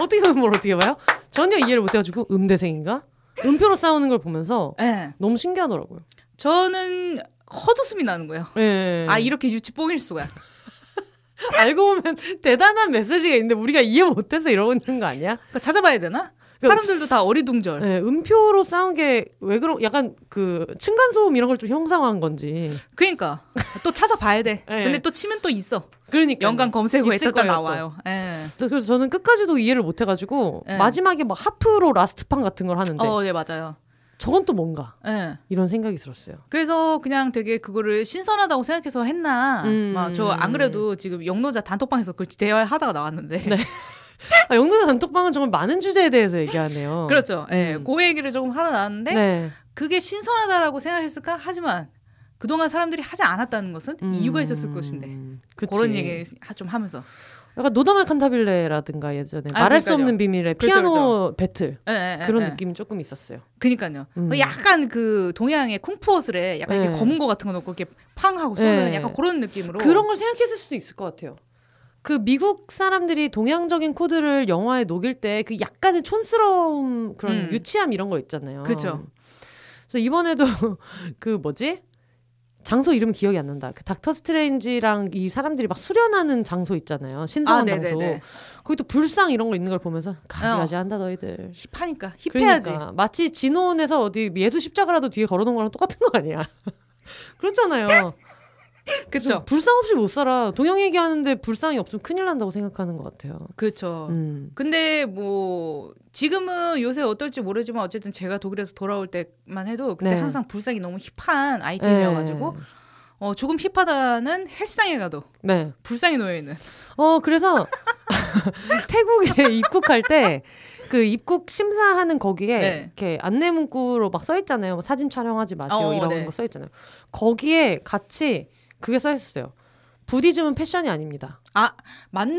어떻게 보면 뭘 어떻게 봐요? 전혀 이해를 못 해가지고 음대생인가? 음표로 싸우는 걸 보면서 네. 너무 신기하더라고요. 저는 헛웃음이 나는 거예요. 네. 아 이렇게 유치 뽕일 수가. 알고 보면 대단한 메시지가 있는데 우리가 이해 못해서 이러고 있는 거 아니야? 그러니까 찾아봐야 되나? 그 사람들도 다 어리둥절. 네, 음표로 싸운 게 왜 그런 약간 그 층간 소음 이런 걸 좀 형상화한 건지. 그러니까 또 찾아봐야 돼. 네. 근데 또 치면 또 있어. 그러니까 연관 검색 후에 또 나와요. 네. 그래서 저는 끝까지도 이해를 못 해가지고 네. 마지막에 뭐 하프로 라스트판 같은 걸 하는데. 어, 네 맞아요. 저건 또 뭔가 네. 이런 생각이 들었어요. 그래서 그냥 되게 그거를 신선하다고 생각해서 했나. 음. 막저 안 그래도 지금 영노자 단톡방에서 그 대화하다가 나왔는데. 네. 아, 영노자 단톡방은 정말 많은 주제에 대해서 얘기하네요. 그렇죠. 예. 네. 그 얘기를 조금 하나 나왔는데 네. 그게 신선하다라고 생각했을까? 하지만 그동안 사람들이 하지 않았다는 것은 음. 이유가 있었을 것인데 그치. 그런 얘기 좀 하면서 약간 노다말 칸타빌레라든가 예전에 아, 말할 그러니까요. 수 없는 비밀의 그렇죠, 피아노 그렇죠. 배틀 네, 네, 그런 네. 느낌이 조금 있었어요. 그니까요. 음. 약간 그 동양의 쿵푸어슬에 약간 이렇게 검은 거 같은 거 넣고 이렇게 팡 하고 쏘는 약간 그런 느낌으로 그런 걸 생각했을 수도 있을 것 같아요. 그 미국 사람들이 동양적인 코드를 영화에 녹일 때 그 약간의 촌스러움 그런 음. 유치함 이런 거 있잖아요. 그렇죠. 그래서 이번에도 그 뭐지 장소 이름 기억이 안 난다. 그 닥터 스트레인지랑 이 사람들이 막 수련하는 장소 있잖아요. 신성한 아, 장소. 거기 또 불상 이런 거 있는 걸 보면서 가지가지 어. 한다 너희들. 힙하니까 힙해야지. 그러니까. 마치 진혼에서 어디 예수 십자가라도 뒤에 걸어놓은 거랑 똑같은 거 아니야. 그렇잖아요. 그렇죠. 불상 없이 못 살아. 동양 얘기하는데 불상이 없으면 큰일 난다고 생각하는 것 같아요. 그렇죠. 음. 근데 뭐 지금은 요새 어떨지 모르지만 어쨌든 제가 독일에서 돌아올 때만 해도 그때 네. 항상 불상이 너무 힙한 아이템이어가지고 네. 어 조금 힙하다는 헬스장에 가도 네. 불상이 놓여 있는. 어 그래서 태국에 입국할 때. 그 입국 심사하는 거기에 네. 이렇게 안내 문구로 막 써 있잖아요. 뭐 사진 촬영하지 마시오 어, 이런 네. 거써 있잖아요. 거기에 같이 그게 써 있었어요. 부디즘은 패션이 아닙니다. 아 맞네.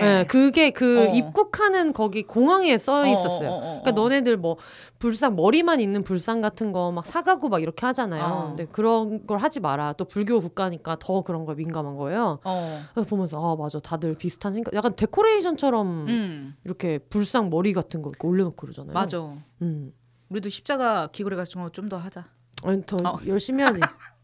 네, 그게 그 어. 입국하는 거기 공항에 써 어, 있었어요. 어, 어, 어, 그러니까 너네들 뭐 불상 머리만 있는 불상 같은 거 막 사가고 막 이렇게 하잖아요. 어. 근데 그런 걸 하지 마라. 또 불교 국가니까 더 그런 거 민감한 거예요. 그래서 보면서 아 맞아, 다들 비슷한 생각. 약간 데코레이션처럼 음. 이렇게 불상 머리 같은 거 올려놓고 그러잖아요. 맞아. 음. 우리도 십자가 귀걸이 같은 거 좀 더 하자. 아니 더 열심히 하지.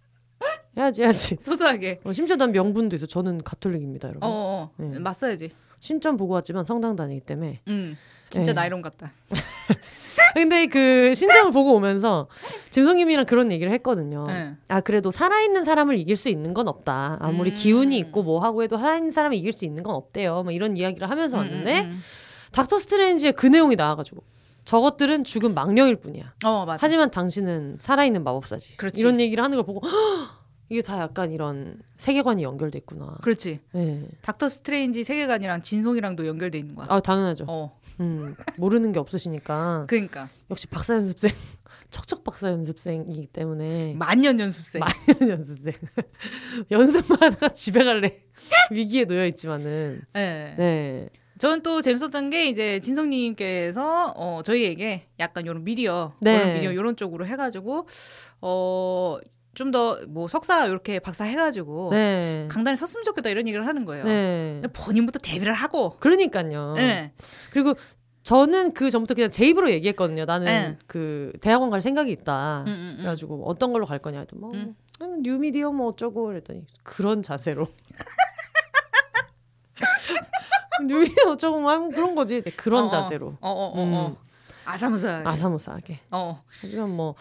해야지 해야지. 소소하게. 어, 심지어 난 명분도 있어. 저는 가톨릭입니다, 여러분. 어, 어. 네. 맞서야지. 신점 보고 왔지만 성당 다니기 때문에. 음. 진짜 네. 나이론 같다. 근데 그 신점을 보고 오면서 짐성님이랑 그런 얘기를 했거든요. 네. 아 그래도 살아있는 사람을 이길 수 있는 건 없다. 아무리 음. 기운이 있고 뭐 하고 해도 살아있는 사람을 이길 수 있는 건 없대요. 뭐 이런 이야기를 하면서 음, 왔는데 음, 음. 닥터 스트레인지의 그 내용이 나와가지고 저것들은 죽은 망령일 뿐이야. 어, 하지만 당신은 살아있는 마법사지. 그렇지. 이런 얘기를 하는 걸 보고 이게 다 약간 이런 세계관이 연결돼 있구나. 그렇지. 네. 닥터 스트레인지 세계관이랑 진송이랑도 연결돼 있는 거야. 아 당연하죠. 어. 음, 모르는 게 없으시니까. 그러니까. 역시 박사 연습생. 척척 박사 연습생이기 때문에 만년 연습생. 만년 연습생. 연습만 하다가 집에 갈래 위기에 놓여 있지만은. 네. 네. 저는 또 재밌었던 게 이제 진성님께서 어 저희에게 약간 이런 미디어, 네. 미디어 이런 쪽으로 해가지고 어 좀 더 뭐 석사 이렇게 박사 해가지고 네. 강단에 섰으면 좋겠다 이런 얘기를 하는 거예요. 네. 본인부터 데뷔를 하고. 그러니까요. 네. 그리고 저는 그 전부터 그냥 제 입으로 얘기했거든요. 나는 네. 그 대학원 갈 생각이 있다. 음, 음, 음. 그래가지고 어떤 걸로 갈 거냐 했더니 뭐 음. 음 뉴미디어 뭐 어쩌고 그랬더니 그런 자세로. 뉴미디어 어쩌고 뭐 그런 거지. 그런 어, 어. 자세로. 어, 어, 어, 어. 음. 아사무사하게. 아사무사하게. 어. 하지만 뭐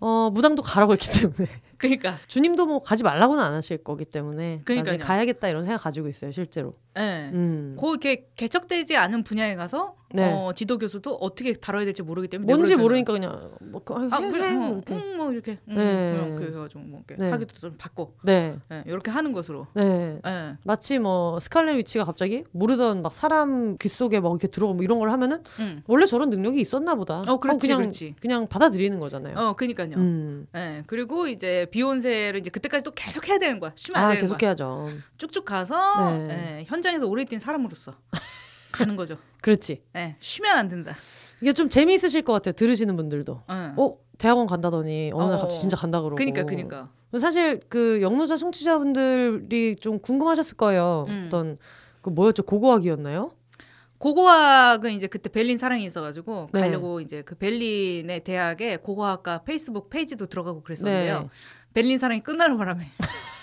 어, 무당도 가라고 했기 때문에. 그러니까 주님도 뭐 가지 말라고는 안 하실 거기 때문에 그러니까 가야겠다 이런 생각 가지고 있어요 실제로. 네. 음. 그 이렇게 개척되지 않은 분야에 가서 네. 어, 지도 교수도 어떻게 다뤄야 될지 모르기 때문에 뭔지 모르니까 그냥 뭐 그, 아, 해, 그래 해, 뭐, 이렇게. 음, 뭐 이렇게 음, 네. 뭐 이렇게 해가지고 뭐 이렇게 네. 하기도 좀 받고 네. 네. 이렇게 하는 것으로 네. 네. 마치 뭐 스칼렛 위치가 갑자기 모르던 막 사람 귀 속에 막 이렇게 들어오고 뭐 이런 걸 하면은 음. 원래 저런 능력이 있었나 보다. 어 그렇지 그냥, 그렇지. 그냥 받아들이는 거잖아요. 어 그니까요. 음. 네. 그리고 이제 비욘세를 이제 그때까지 또 계속 해야 되는 거야. 쉬면 안 아, 되는 계속 거야. 해야죠. 쭉쭉 가서 네. 네. 현 장에서 오래 뛴 사람으로서 가는 거죠. 그렇지. 네, 쉬면 안 된다. 이게 좀 재미있으실 것 같아요. 들으시는 분들도. 네. 어 대학원 간다더니 어느 날 갑자기 어. 진짜 간다 그러고. 그니까 그니까. 사실 그 영노자 청취자분들이 좀 궁금하셨을 거예요. 음. 어떤 그 뭐였죠 고고학이었나요? 고고학은 이제 그때 베를린 사랑이 있어가지고 네. 가려고 이제 그 베를린의 대학에 고고학과 페이스북 페이지도 들어가고 그랬었는데요. 네. 베를린 사랑이 끝나는 바람에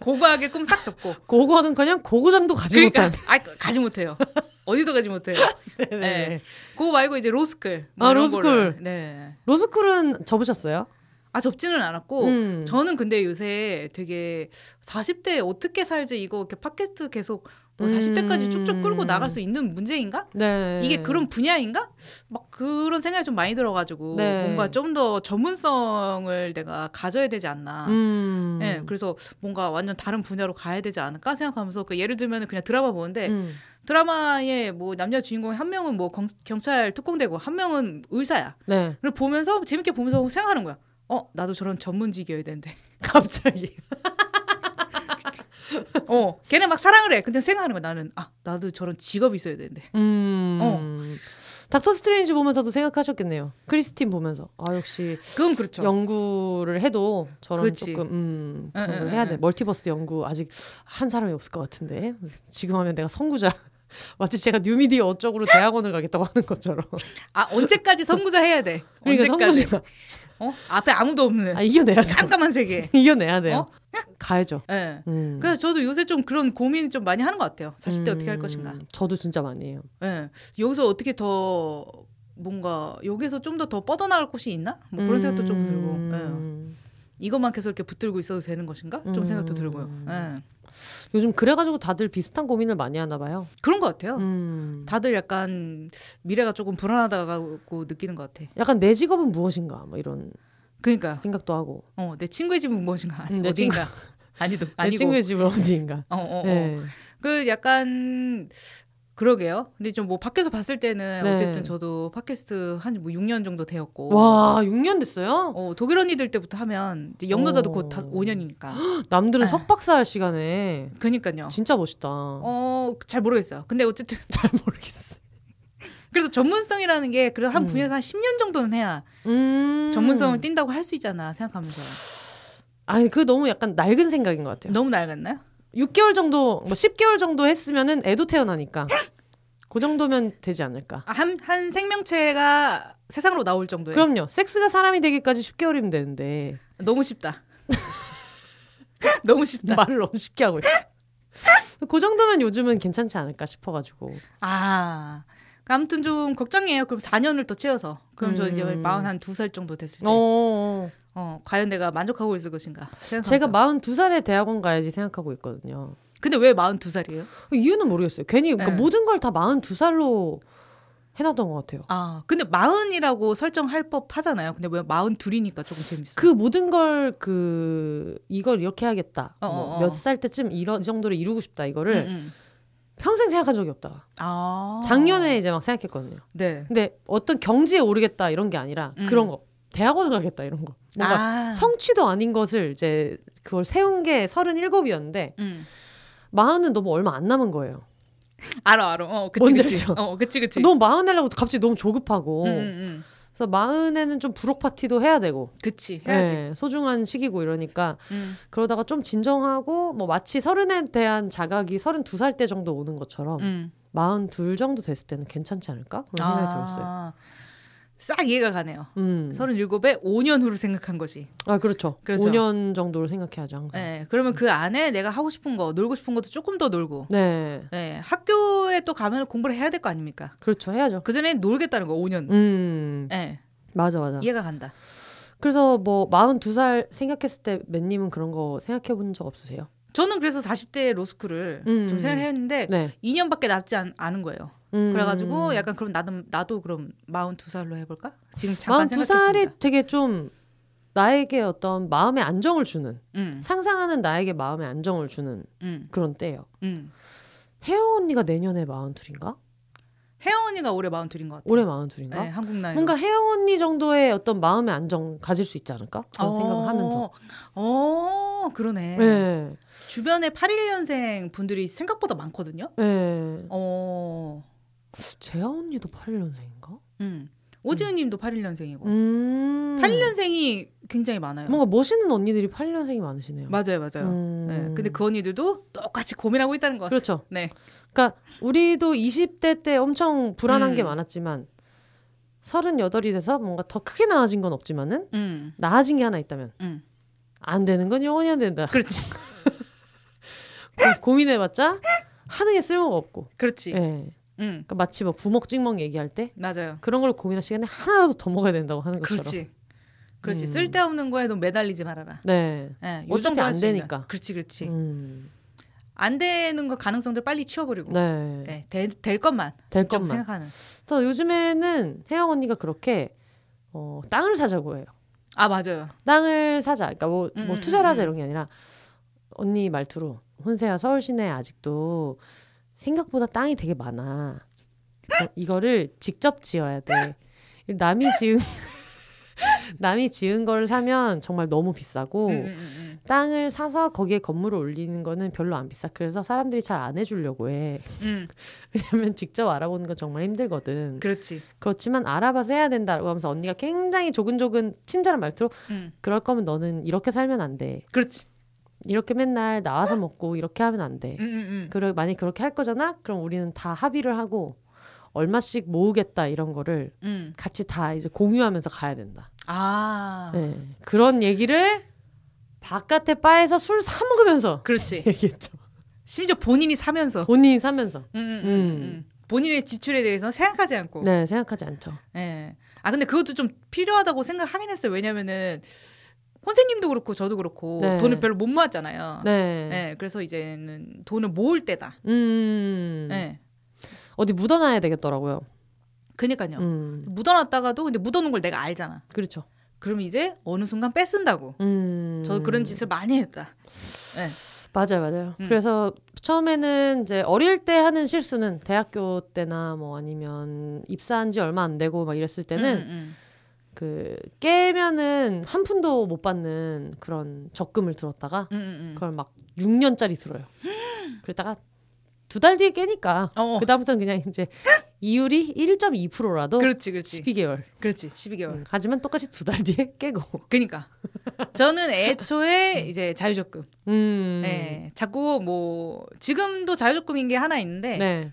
고고학의 꿈 싹 접고 고고학은 그냥 고고장도 가지 그러니까, 못한 아 가지 못해요 어디도 가지 못해요 네. 네. 그거 말고 이제 로스쿨 뭐 아 로스쿨 거를. 네 로스쿨은 접으셨어요? 아 접지는 않았고 음. 저는 근데 요새 되게 40대 어떻게 살지 이거 이렇게 팟캐스트 계속 뭐 40대까지 쭉쭉 끌고 나갈 수 있는 문제인가? 네. 이게 그런 분야인가? 막 그런 생각이 좀 많이 들어가지고 네. 뭔가 좀 더 전문성을 내가 가져야 되지 않나. 음. 네, 그래서 뭔가 완전 다른 분야로 가야 되지 않을까 생각하면서 그 예를 들면 그냥 드라마 보는데 음. 드라마에 뭐 남자 주인공 한 명은 뭐 경찰 특공대고 한 명은 의사야. 네. 그걸 보면서 재밌게 보면서 생각하는 거야. 어 나도 저런 전문직이어야 되는데 갑자기 어 걔네 막 사랑을 해 근데 생각하는 거야 나는 아 나도 저런 직업이 있어야 되는데 음. 어. 닥터 스트레인지 보면서도 생각하셨겠네요. 크리스틴 보면서 아 역시 그건 그렇죠. 연구를 해도 저런 그렇지. 조금 음 응, 응, 해야 돼. 멀티버스 연구 아직 한 사람이 없을 것 같은데 지금 하면 내가 선구자 마치 제가 뉴미디어 어쩌고로 대학원을 가겠다고 하는 것처럼. 아 언제까지 선구자 해야 돼? 그러니까 언제까지? 선구자. 어? 앞에 아무도 없는. 아 이겨내야죠. 깜깜한 세계. 이겨내야 돼요. 어? 가야죠. 네. 음. 그래서 저도 요새 좀 그런 고민 좀 많이 하는 것 같아요. 40대 음. 어떻게 할 것인가. 저도 진짜 많이 해요. 네. 여기서 어떻게 더 뭔가 여기서 좀 더 더 뻗어나갈 곳이 있나? 뭐 그런 생각도 좀 들고. 네. 이것만 계속 이렇게 붙들고 있어도 되는 것인가? 좀 생각도 들고요. 네. 요즘 그래가지고 다들 비슷한 고민을 많이 하나 봐요. 그런 것 같아요. 음. 다들 약간 미래가 조금 불안하다고 느끼는 것 같아. 약간 내 직업은 무엇인가, 뭐 이런. 그러니까 생각도 하고. 어, 내 친구의 집은 무엇인가? 음, 내 어딘가. 아니도 아니고. 내 친구의 집은 어디인가. 어, 어, 어. 네. 그 약간 그러게요. 근데 좀 뭐 밖에서 봤을 때는 네. 어쨌든 저도 팟캐스트 한뭐 6년 정도 되었고. 와, 6년 됐어요? 어, 독일 언니들 때부터 하면 이제 영도자도 곧 다, 5년이니까. 남들은 아. 석박사 할 시간에. 그니까요. 진짜 멋있다. 어, 잘 모르겠어요. 근데 어쨌든 잘 모르겠어요. 그래서 전문성이라는 게 그래도 한 음. 분야에서 한 10년 정도는 해야 음. 전문성을 띈다고 할 수 있잖아 생각하면서. 아니 그 너무 약간 낡은 생각인 것 같아요. 너무 낡았나요? 6개월 정도, 뭐 10개월 정도 했으면은 애도 태어나니까. 그 정도면 되지 않을까. 아, 한, 한 생명체가 세상으로 나올 정도에. 그럼요. 섹스가 사람이 되기까지 10개월이면 되는데. 너무 쉽다. 너무 쉽다. 말을 너무 쉽게 하고 있어. 그 정도면 요즘은 괜찮지 않을까 싶어가지고. 아. 아무튼 좀 걱정이에요. 그럼 4년을 더 채워서. 그럼 음. 저 이제 42살 음. 정도 됐을 때. 어어. 어, 과연 내가 만족하고 있을 것인가. 생각하면서. 제가 42살에 대학원 가야지 생각하고 있거든요. 근데 왜 42살이에요? 이유는 모르겠어요. 괜히 그러니까 네. 모든 걸 다 42살로 해놨던 것 같아요. 아, 근데 마흔이라고 설정할 법 하잖아요. 근데 왜 마흔 둘이니까 조금 재밌어요. 그 모든 걸 그 이걸 이렇게 해야겠다. 어, 뭐 어, 어. 몇살 때쯤 이런 이 정도를 이루고 싶다. 이거를 음, 음. 평생 생각한 적이 없다. 아. 작년에 이제 막 생각했거든요. 네. 근데 어떤 경지에 오르겠다 이런 게 아니라 음. 그런 거. 대학원을 가겠다 이런 거. 뭔가 아. 성취도 아닌 것을 이제 그걸 세운 게 서른일곱이었는데 음. 마흔은 너무 얼마 안 남은 거예요. 알아 알아. 어 그치 그치. 어 그치 그치. 너무 마흔 내려고 갑자기 너무 조급하고. 음, 음, 음. 그래서 마흔에는 좀 부록 파티도 해야 되고. 그치 해야지. 네, 소중한 시기고 이러니까 음. 그러다가 좀 진정하고 뭐 마치 서른에 대한 자각이 서른 두 살 때 정도 오는 것처럼 음. 마흔 둘 정도 됐을 때는 괜찮지 않을까 그런 생각이 아. 들었어요. 싹 이해가 가네요. 음. 37에 5년 후를 생각한 것이. 아, 그렇죠. 그래서 5년 정도를 생각해야죠, 항상. 네. 그러면 그 안에 내가 하고 싶은 거, 놀고 싶은 것도 조금 더 놀고. 네. 네. 학교에 또 가면 공부를 해야 될 거 아닙니까? 그렇죠. 해야죠. 그전에 놀겠다는 거, 5년. 음. 네. 맞아, 맞아. 이해가 간다. 그래서 뭐 42살 생각했을 때 맨님은 그런 거 생각해 본 적 없으세요? 저는 그래서 40대 로스쿨을 음. 좀 생각을 했는데 네. 2년밖에 남지 않, 않은 거예요. 음. 그래가지고 약간 그럼 나도 나도 그럼 42살로 해볼까? 지금 잠깐 42살이 되게 좀 나에게 어떤 마음의 안정을 주는 음. 상상하는 나에게 마음의 안정을 주는 음. 그런 때예요. 음. 혜영 언니가 내년에 42인가? 혜영 언니가 올해 42인 것 같아요. 올해 42인가? 네, 한국 나이. 뭔가 혜영 언니 정도의 어떤 마음의 안정 가질 수 있지 않을까? 그런 어, 생각을 하면서. 어, 그러네. 네. 주변에 81년생 분들이 생각보다 많거든요. 네. 어. 재아 언니도 81년생인가? 음. 오지은 님도 81년생이고. 음. 81년생이 굉장히 많아요. 뭔가 멋있는 언니들이 81년생이 많으시네요. 맞아요, 맞아요. 음. 네. 근데 그 언니들도 똑같이 고민하고 있다는 거 그렇죠. 네. 그러니까 우리도 20대 때 엄청 불안한 음. 게 많았지만 38이 돼서 뭔가 더 크게 나아진 건 없지만은 음. 나아진 게 하나 있다면 음. 안 되는 건 영원히 안 된다. 그렇지. 고민해봤자 하는 게 쓸모가 없고. 그렇지. 네. 음. 그러니까 마치 뭐 부먹 찍먹 얘기할 때 맞아요. 그런 걸 고민할 시간에 하나라도 더 먹어야 된다고 하는 것처럼. 그렇지. 그렇지. 음. 쓸데없는 거에도 매달리지 말아라. 네. 네 어차피 안 되니까. 그렇지, 그렇지. 음. 안 되는 거 가능성들 빨리 치워버리고. 네. 네. 될, 될 것만. 될 것만 생각하는. 그래서 요즘에는 혜영 언니가 그렇게 어, 땅을 사자고 해요. 아 맞아요. 땅을 사자. 그러니까 뭐, 음, 뭐 음, 투자를 하자 음, 이런 게 아니라 언니 말투로 혼세야 서울 시내 아직도 생각보다 땅이 되게 많아. 이거를 직접 지어야 돼. 남이 지은 남이 지은 걸 사면 정말 너무 비싸고 음, 음, 음, 음. 땅을 사서 거기에 건물을 올리는 거는 별로 안 비싸. 그래서 사람들이 잘 안 해주려고 해. 음. 왜냐면 직접 알아보는 건 정말 힘들거든. 그렇지. 그렇지만 알아봐서 해야 된다고 하면서 언니가 굉장히 조근조근 친절한 말투로 음. 그럴 거면 너는 이렇게 살면 안 돼. 그렇지. 이렇게 맨날 나와서 먹고 이렇게 하면 안 돼. 음, 음, 음. 그래 만약 그렇게 할 거잖아. 그럼 우리는 다 합의를 하고 얼마씩 모으겠다 이런 거를 음. 같이 다 이제 공유하면서 가야 된다. 아. 네. 그런 얘기를 바깥에 바에서 술 사 먹으면서 그렇지. 얘기했죠. 심지어 본인이 사면서 본인이 사면서 음, 음, 음, 음. 본인의 지출에 대해서 생각하지 않고 네 생각하지 않죠. 네. 아 근데 그것도 좀 필요하다고 생각하긴 했어요. 왜냐면은 혼세님도 그렇고 저도 그렇고 네. 돈을 별로 못 모았잖아요. 네. 네. 그래서 이제는 돈을 모을 때다. 음. 네. 어디 묻어놔야 되겠더라고요. 그니까요. 음. 묻어놨다가도 근데 묻어놓은 걸 내가 알잖아. 그렇죠. 그럼 이제 어느 순간 뺏쓴다고. 음. 저도 그런 짓을 많이 했다. 네. 맞아요, 맞아요. 음. 그래서 처음에는 이제 어릴 때 하는 실수는 대학교 때나 뭐 아니면 입사한 지 얼마 안 되고 막 이랬을 때는 음, 음. 그 깨면은 한 푼도 못 받는 그런 적금을 들었다가 음, 음, 음. 그걸 막 6년짜리 들어요. 그러다가 두 달 뒤에 깨니까 어. 그 다음부터는 그냥 이제 이율이 1.2%라도 그렇지, 그렇지. 12개월. 그렇지, 12개월. 음, 하지만 똑같이 두 달 뒤에 깨고. 그니까. 저는 애초에 이제 자유적금. 음. 네, 자꾸 뭐 지금도 자유적금인 게 하나 있는데 네.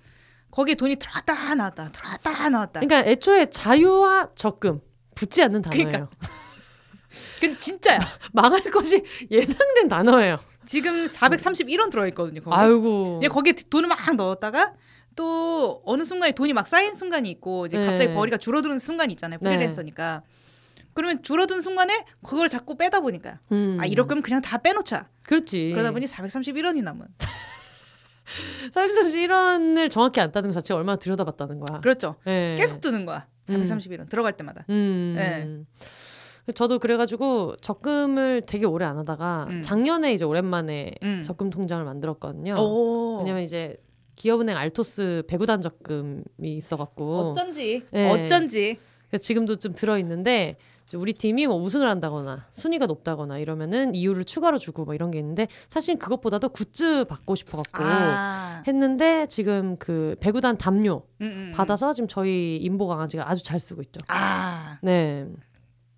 거기에 돈이 들어왔다 나왔다 들어왔다 나왔다. 그러니까 애초에 자유와 적금 붙지 않는 단어예요. 그러니까. 근데 진짜야. 망할 것이 예상된 단어예요. 지금 431원 들어있거든요. 거기. 아이고. 거기에 돈을 막 넣었다가 또 어느 순간에 돈이 막 쌓인 순간이 있고 이제 네. 갑자기 벌이가 줄어드는 순간이 있잖아요. 네. 프리랜서니까. 네. 그러면 줄어든 순간에 그걸 자꾸 빼다 보니까 음. 아 이럴 거면 그냥 다 빼놓자. 그렇지. 그러다 보니 431원이 남은. 431원을 정확히 안 따는 것 자체가 얼마나 들여다봤다는 거야. 그렇죠. 네. 계속 뜨는 거야. 431원 음. 들어갈 때마다. 음. 네. 저도 그래가지고 적금을 되게 오래 안 하다가 음. 작년에 이제 오랜만에 음. 적금 통장을 만들었거든요. 오. 왜냐면 이제 기업은행 알토스 배구단 적금이 있어갖고 어쩐지 네. 어쩐지 지금도 좀 들어 있는데 우리 팀이 뭐 우승을 한다거나 순위가 높다거나 이러면은 이유를 추가로 주고 뭐 이런 게 있는데 사실 그것보다도 굿즈 받고 싶어갖고 아. 했는데 지금 그 배구단 담요 음, 음, 음. 받아서 지금 저희 인보 강아지가 아주 잘 쓰고 있죠. 아. 네.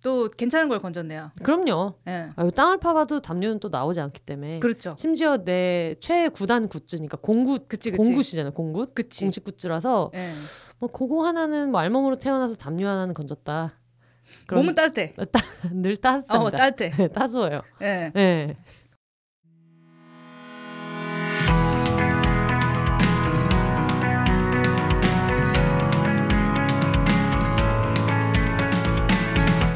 또 괜찮은 걸 건졌네요. 그럼요. 네. 아 땅을 파봐도 담요는 또 나오지 않기 때문에. 그렇죠. 심지어 내 최애 구단 굿즈니까 공굿 그치, 그치. 공굿이잖아요. 공굿. 그치. 공식 굿즈라서 네. 뭐 그거 하나는 뭐 알몸으로 태어나서 담요 하나는 건졌다. 몸은 따뜻해. 따, 늘 따뜻합니다. 어, 따뜻해. 따스워요. 네. 네.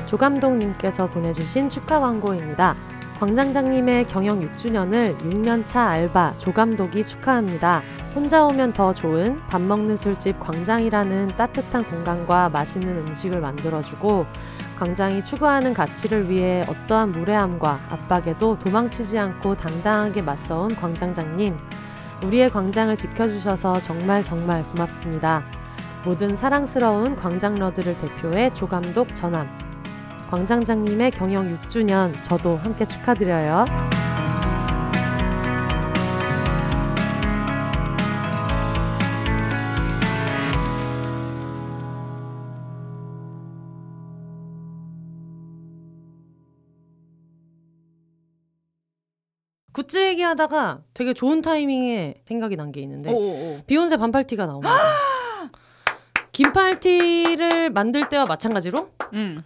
조감독님께서 보내주신 축하 광고입니다. 광장장님의 경영 6주년을 6년차 알바 조감독이 축하합니다. 혼자 오면 더 좋은 밥 먹는 술집 광장이라는 따뜻한 공간과 맛있는 음식을 만들어주고 광장이 추구하는 가치를 위해 어떠한 무례함과 압박에도 도망치지 않고 당당하게 맞서온 광장장님. 우리의 광장을 지켜주셔서 정말 정말 고맙습니다. 모든 사랑스러운 광장러들을 대표해 조감독 전함. 광장장님의 경영 6주년 저도 함께 축하드려요. 굿즈 얘기하다가 되게 좋은 타이밍에 생각이 난 게 있는데 오오오. 비욘세 반팔티가 나옵니다. 긴팔티를 만들 때와 마찬가지로 음.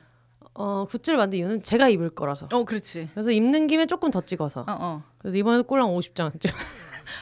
어, 굿즈를 만든 이유는 제가 입을 거라서. 어, 그렇지. 그래서 입는 김에 조금 더 찍어서. 어, 어. 그래서 이번에도 꼴랑 50장 찍어.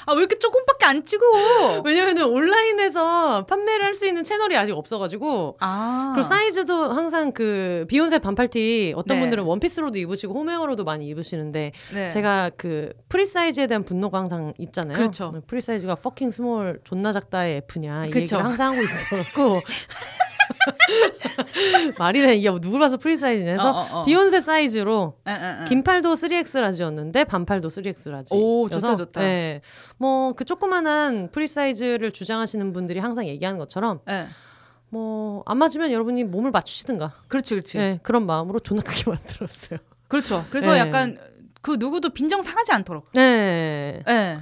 아, 왜 이렇게 조금밖에 안 찍어? 왜냐면은 온라인에서 판매를 할 수 있는 채널이 아직 없어가지고. 아. 그리고 사이즈도 항상 그 비욘세 반팔티 어떤 네. 분들은 원피스로도 입으시고 홈웨어로도 많이 입으시는데 네. 제가 그 프리 사이즈에 대한 분노가 항상 있잖아요. 그렇죠. 프리 사이즈가 fucking small 존나 작다의 F냐 이 그쵸. 얘기를 항상 하고 있어갖고. 말이네 이게 뭐 누굴 봐서 프리 사이즈에서 어, 어, 어. 비욘세 사이즈로 에, 에, 에. 긴팔도 3X large였는데 반팔도 3X large. 오 좋다 좋다. 네, 뭐그 조그만한 프리 사이즈를 주장하시는 분들이 항상 얘기하는 것처럼. 뭐 안 맞으면 여러분이 몸을 맞추시든가. 그렇지, 그렇지. 네, 그런 마음으로 존나 크게 만들었어요. 그렇죠. 그래서 네. 약간 그 누구도 빈정 상하지 않도록. 네. 네.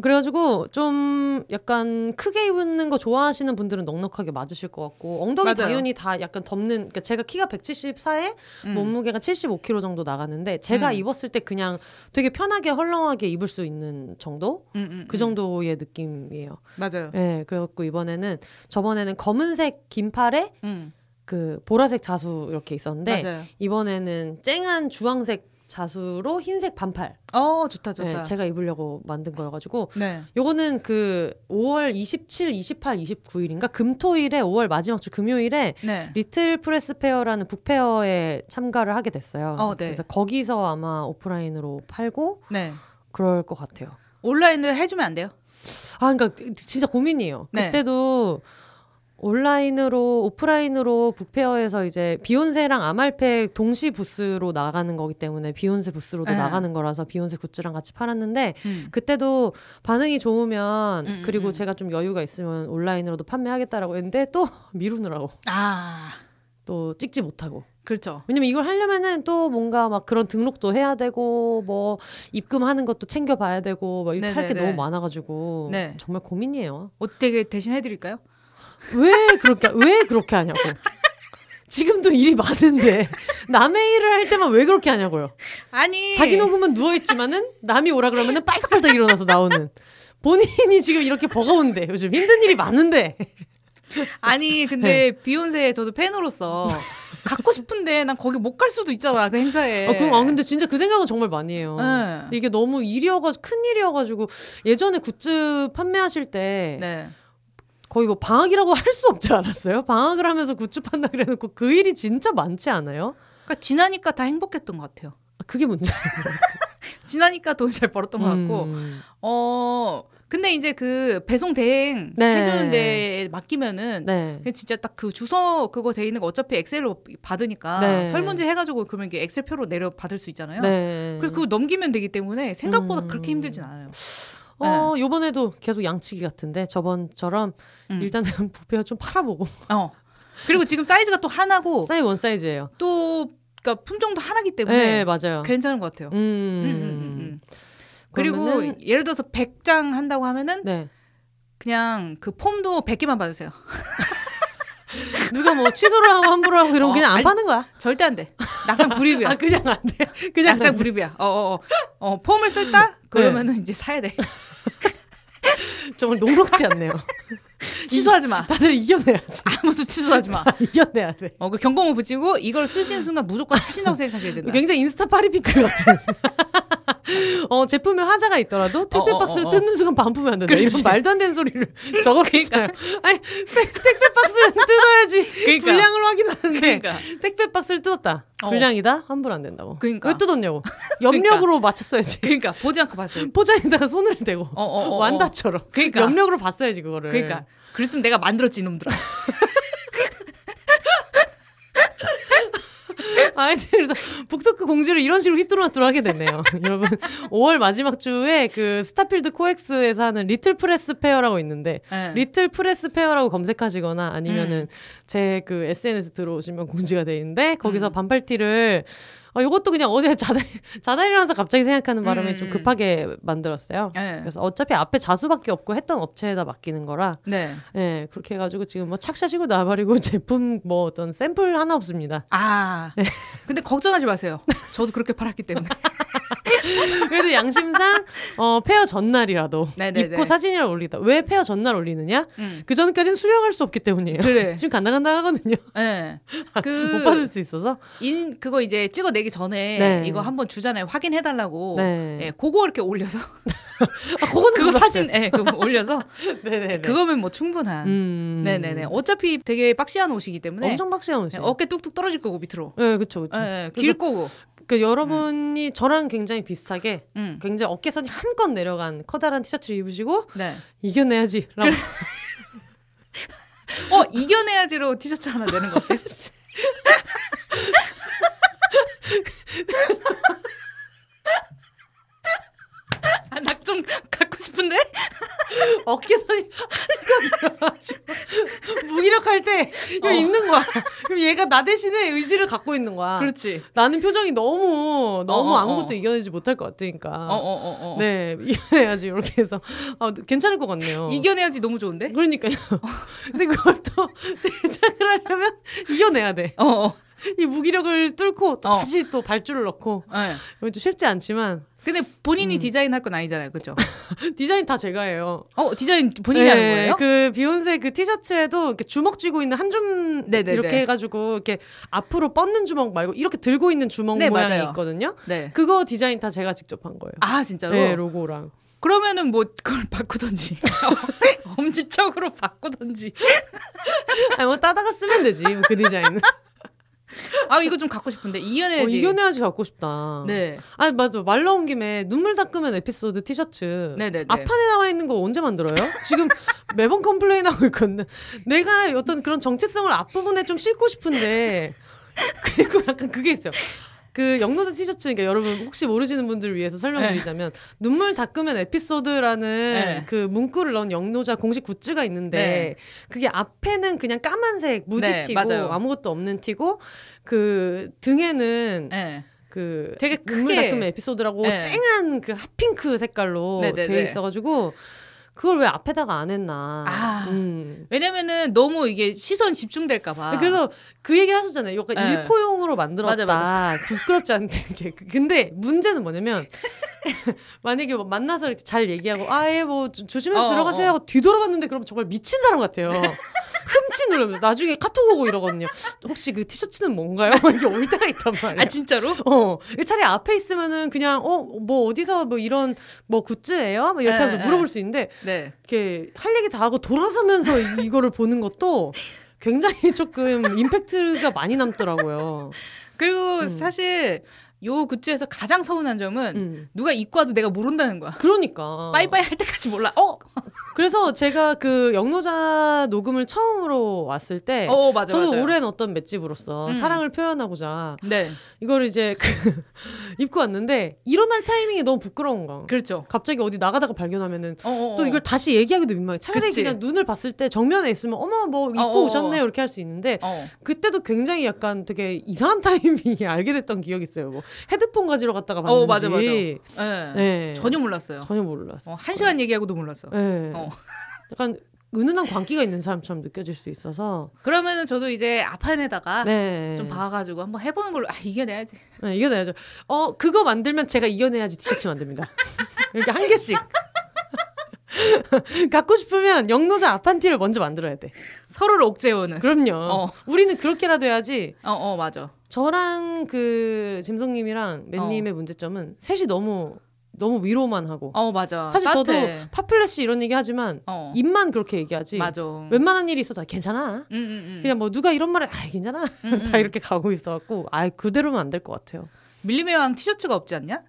그래가지고 좀 약간 크게 입는 거 좋아하시는 분들은 넉넉하게 맞으실 것 같고 엉덩이 맞아요. 당연히 다 약간 덮는 그러니까 제가 키가 174에 음. 몸무게가 75kg 정도 나가는데 제가 음. 입었을 때 그냥 되게 편하게 헐렁하게 입을 수 있는 정도 음, 음그 음. 정도의 느낌이에요. 맞아요. 네, 그래갖고 이번에는 저번에는 검은색 긴팔에 음. 그 보라색 자수 이렇게 있었는데 맞아요. 이번에는 쨍한 주황색 자수로 흰색 반팔. 어, 좋다, 좋다. 네, 제가 입으려고 만든 거여가지고. 네. 요거는 그 5월 27, 28, 29일인가? 금토일에 5월 마지막 주 금요일에 네. 리틀 프레스 페어라는 book fair에 참가를 하게 됐어요. 어, 네. 그래서 거기서 아마 오프라인으로 팔고. 네. 그럴 것 같아요. 온라인을 해주면 안 돼요? 아, 그러니까 진짜 고민이에요. 네. 그때도 온라인으로 오프라인으로 북페어에서 이제 비욘세랑 아말페 동시 부스로 나가는 거기 때문에 비욘세 부스로도 네. 나가는 거라서 비욘세 굿즈랑 같이 팔았는데 음. 그때도 반응이 좋으면 음, 음 그리고 음. 제가 좀 여유가 있으면 온라인으로도 판매하겠다라고 했는데 또 미루느라고 아. 또 찍지 못하고 그렇죠. 왜냐면 이걸 하려면은 또 뭔가 막 그런 등록도 해야 되고 뭐 입금하는 것도 챙겨봐야 되고 막 이렇게 할 게 너무 많아가지고 네. 정말 고민이에요. 어떻게 대신 해드릴까요? 왜 그렇게 왜 그렇게 하냐고. 지금도 일이 많은데 남의 일을 할 때만 왜 그렇게 하냐고요. 아니 자기 녹음은 누워 있지만은 남이 오라 그러면은 빨딱빨딱 일어나서 나오는 본인이 지금 이렇게 버거운데 요즘 힘든 일이 많은데. 아니 근데 네. 비욘세 저도 팬으로서 갖고 싶은데 난 거기 못 갈 수도 있잖아 그 행사에. 아, 그, 아 근데 진짜 그 생각은 정말 많이 해요. 네. 이게 너무 일이어가지고 큰 일이어가지고 예전에 굿즈 판매하실 때. 네. 거의 뭐 방학이라고 할 수 없지 않았어요? 방학을 하면서 굿즈 판다 그래놓고 그 일이 진짜 많지 않아요? 그러니까 지나니까 다 행복했던 것 같아요. 아, 그게 문제. 지나니까 돈 잘 벌었던 것 같고, 음. 어 근데 이제 그 배송 대행 네. 해주는 데 맡기면은 네. 진짜 딱 그 주소 그거 돼 있는 거 어차피 엑셀로 받으니까 네. 설문지 해가지고 그러면 이게 엑셀표로 내려 받을 수 있잖아요. 네. 그래서 그거 넘기면 되기 때문에 생각보다 음. 그렇게 힘들진 않아요. 어, 네. 요번에도 계속 양치기 같은데 저번처럼 음. 일단은 부페어 좀 팔아보고. 어. 그리고 지금 사이즈가 또 하나고. 사이즈 원 사이즈예요. 또 그러니까 품종도 하나기 때문에 네, 맞아요. 괜찮은 것 같아요. 음. 음, 음, 음, 음. 그리고 그러면은... 예를 들어서 100장 한다고 하면은 네. 그냥 그 폼도 100개만 받으세요. 누가 뭐 취소를 하고 환불을 하고 이런 어, 그냥 안 아니, 파는 거야? 절대 안 돼. 낙장 불입이야. 아 그냥 안 돼. 그냥 낙장 불입이야. 어, 어, 어. 어 폼을 쓸다? 그러면은 네. 이제 사야 돼. 정말 녹록지 않네요. 취소하지 마. 다들 이겨내야지. 아무도 취소하지 마. 이겨내야 돼. 어, 그 경고문 붙이고 이걸 쓰시는 순간 무조건 하신다고 생각하셔야 된다. 굉장히 인스타 파리피클 같은. 어, 제품에 화자가 있더라도 택배 어, 어, 박스를 어, 뜯는 순간 반품이 안 된다. 그렇지. 이런 말도 안 되는 소리를 적어니까 아니, 택배 박스를 뜯어야지. 그러니까. 분량을 확인하는데. 그러니까. 택배 박스를 뜯었다. 불량이다? 환불 안 된다고. 그러니까. 왜 뜯었냐고. 염력으로 그러니까. 맞췄어야지. 그러니까 보지 않고 봤어요. 포장에다가 손을 대고 완다처럼. 그러니까 염력으로 봤어야지 그거를. 그러니까. 그랬으면 내가 만들었지 이놈들아. 아이들 그래서 book talk 공지를 이런 식으로 휘뚜루마뚜루 하게 됐네요. 여러분 5월 마지막 주에 그 스타필드 코엑스에서 하는 리틀 프레스 페어라고 있는데 네. 리틀 프레스 페어라고 검색하시거나 아니면은 음. 제그 SNS 들어오시면 공지가 돼 있는데 거기서 음. 반팔티를 어, 이것도 그냥 어제 자달, 자달이라면서 갑자기 생각하는 바람에 음. 좀 급하게 만들었어요. 네. 그래서 어차피 앞에 자수밖에 없고 했던 업체에다 맡기는 거라. 네. 네. 그렇게 해가지고 지금 뭐 착샷이고 나발이고 제품 뭐 어떤 샘플 하나 없습니다. 아. 네. 근데 걱정하지 마세요. 저도 그렇게 팔았기 때문에. 그래도 양심상 어, 페어 전날이라도 네네네. 입고 사진이라 올리다. 왜 페어 전날 올리느냐? 음. 그 전까지는 수령할 수 없기 때문이에요. 그래. 지금 간당간당 하거든요. 네. 그... 못 받을 수 있어서. 인 그거 이제 찍어 내기 전에 네. 이거 한번 주잖아요. 확인해 달라고. 네. 예, 그거 이렇게 올려서 아, 그거는 그거 사진 예, 그거 올려서 네네네. 그거면 뭐 충분한. 음... 네네네. 어차피 되게 boxy한 옷이기 때문에 엄청 boxy한 옷이. 예, 어깨 뚝뚝 떨어질 거고 밑으로. 네, 그렇죠. 그렇죠. 예, 길 거고. 그 여러분이 음. 저랑 굉장히 비슷하게 음. 굉장히 어깨선이 한껏 내려간 커다란 티셔츠를 입으시고 네. 이겨내야지라고. 그래. 어 이겨내야지로 티셔츠 하나 내는 거 어때요? 아, 낙좀 갖고 싶은데? 어깨선이 들어가지고 무기력할 때 이걸 어. 입는 거야. 그럼 얘가 나 대신에 의지를 갖고 있는 거야. 그렇지. 나는 표정이 너무 너무 어, 어, 어. 아무것도 이겨내지 못할 것 같으니까. 어, 네 이겨내야지 이렇게 해서 아, 괜찮을 것 같네요. 이겨내야지 너무 좋은데? 그러니까요. 근데 그걸 또 제작을 하려면 이겨내야 돼. 어. 이 무기력을 뚫고 또 어. 다시 또 발주를 넣고 네. 이건 좀 쉽지 않지만 근데 본인이 음. 디자인할 건 아니잖아요, 그렇죠? 디자인 다 제가 해요. 어, 디자인 본인이 네, 하는 거예요? 그 비욘세 그 티셔츠에도 이렇게 주먹 쥐고 있는 한 줌 이렇게 해가지고 이렇게 앞으로 뻗는 주먹 말고 이렇게 들고 있는 주먹 네, 모양이 맞아요. 있거든요. 네. 그거 디자인 다 제가 직접 한 거예요. 아 진짜로? 네, 로고랑. 그러면은 뭐 그걸 바꾸던지 엄지척으로 바꾸던지. 아니 뭐 따다가 쓰면 되지 그 디자인은. 아 이거 좀 갖고 싶은데 이겨내야지. 어, 이겨내야지 갖고 싶다. 네. 아 맞아 말 나온 김에 눈물 닦으면 에피소드 티셔츠. 네네네. 앞판에 나와 있는 거 언제 만들어요? 지금 매번 complain하고 있거든. 내가 어떤 그런 정체성을 앞부분에 좀 싣고 싶은데 그리고 약간 그게 있어요. 그 영노드 티셔츠 그러니까 여러분 혹시 모르시는 분들을 위해서 설명드리자면 네. 눈물 닦으면 에피소드라는 네. 그 문구를 넣은 영노자 공식 굿즈가 있는데 네. 그게 앞에는 그냥 까만색 무지 네, 티고 아무것도 없는 티고 그 등에는 네. 그 되게 눈물 닦으면 에피소드라고 네. 쨍한 그 핫핑크 색깔로 돼 있어가지고 그걸 왜 앞에다가 안 했나. 아, 음. 왜냐면은 너무 이게 시선 집중될까봐. 그래서 그 얘기를 하셨잖아요. 약간 네. 일포용으로 만들었다. 맞아, 맞아. 부끄럽지 않게. 근데 문제는 뭐냐면 만약에 뭐 만나서 이렇게 잘 얘기하고 아예 뭐 조심해서 어, 들어가세요. 어. 뒤돌아봤는데 그럼 정말 미친 사람 같아요. 흠치 누르면 나중에 카톡 오고 이러거든요. 혹시 그 티셔츠는 뭔가요? 이게 올 때가 있단 말이야. 아 진짜로? 어. 차라리 앞에 있으면은 그냥 어 뭐 어디서 뭐 이런 뭐 굿즈예요? 뭐 이렇게 네, 하면서 물어볼 수 있는데 네. 이렇게 할 얘기 다 하고 돌아서면서 이거를 보는 것도 굉장히 조금 임팩트가 많이 남더라고요. 그리고 음. 사실 요 굿즈에서 가장 서운한 점은 음. 누가 입고 와도 내가 모른다는 거야. 그러니까. 빠이빠이 할 때까지 몰라. 어? 그래서 제가 그 영노자 녹음을 처음으로 왔을 때 어, 맞아, 저는 맞아요. 오랜 어떤 맷집으로서 음. 사랑을 표현하고자 네. 이걸 이제 그 입고 왔는데 일어날 타이밍이 너무 부끄러운 거. 그렇죠. 갑자기 어디 나가다가 발견하면은 어어어. 또 이걸 다시 얘기하기도 민망해. 차라리 그치. 그냥 눈을 봤을 때 정면에 있으면 어머 뭐 입고 어어어. 오셨네요 이렇게 할 수 있는데 어. 그때도 굉장히 약간 되게 이상한 타이밍에 알게 됐던 기억이 있어요. 뭐 헤드폰 가지러 갔다가 봤는지. 어 맞아 맞아. 네. 네. 전혀 몰랐어요. 전혀 몰랐어. 어, 한 시간 얘기하고도 몰랐어. 네. 어. 약간 은은한 광기가 있는 사람처럼 느껴질 수 있어서 그러면은 저도 이제 앞판에다가 네. 좀 봐가지고 한번 해보는 걸로 아 이겨내야지. 네, 이겨내야죠. 어 그거 만들면 제가 이겨내야지 티셔츠 만듭니다. 이렇게 한 개씩. 갖고 싶으면 영노자 앞판티를 먼저 만들어야 돼. 서로를 옥죄어오는. 그럼요. 어. 우리는 그렇게라도 해야지. 어, 어, 맞아. 저랑 그 짐송님이랑 맨님의 어. 문제점은 셋이 너무 너무 위로만 하고. 어 맞아. 사실 따뜻해. 저도 파플래시 이런 얘기 하지만 어. 입만 그렇게 얘기하지. 맞아. 웬만한 일이 있어도 괜찮아. 음, 음, 음. 그냥 뭐 누가 이런 말을 아 괜찮아. 음, 다 음. 이렇게 가고 있어갖고 아 그대로면 안 될 것 같아요. 밀림의 티셔츠가 없지 않냐?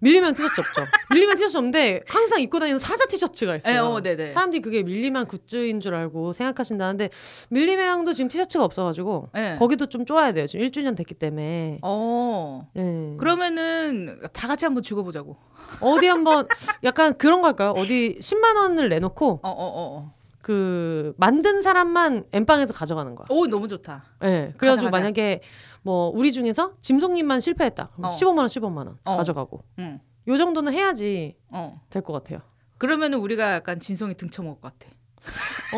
밀리면 티셔츠 없죠. 밀리면 티셔츠 없는데 항상 입고 다니는 사자 티셔츠가 있어요. 에, 어, 사람들이 그게 밀리만 굿즈인 줄 알고 생각하신다는데 밀리면 향도 지금 티셔츠가 없어가지고 에. 거기도 좀 쪼아야 돼요. 지금 1주년 됐기 때문에. 어. 네. 그러면은 다 같이 한번 죽어보자고. 어디 한번 약간 그런 걸까요? 어디 10만 원을 내놓고 어, 어, 어, 어. 그 만든 사람만 엠빵에서 가져가는 거야. 오 너무 좋다. 예. 네, 그래가지고 가자, 가자. 만약에 뭐 우리 중에서 짐송님만 실패했다. 그럼 어. 15만 원, 15만 원 어. 가져가고. 응. 요 정도는 해야지 어. 될 것 같아요. 그러면은 우리가 약간 진송이 등쳐먹을 것 같아.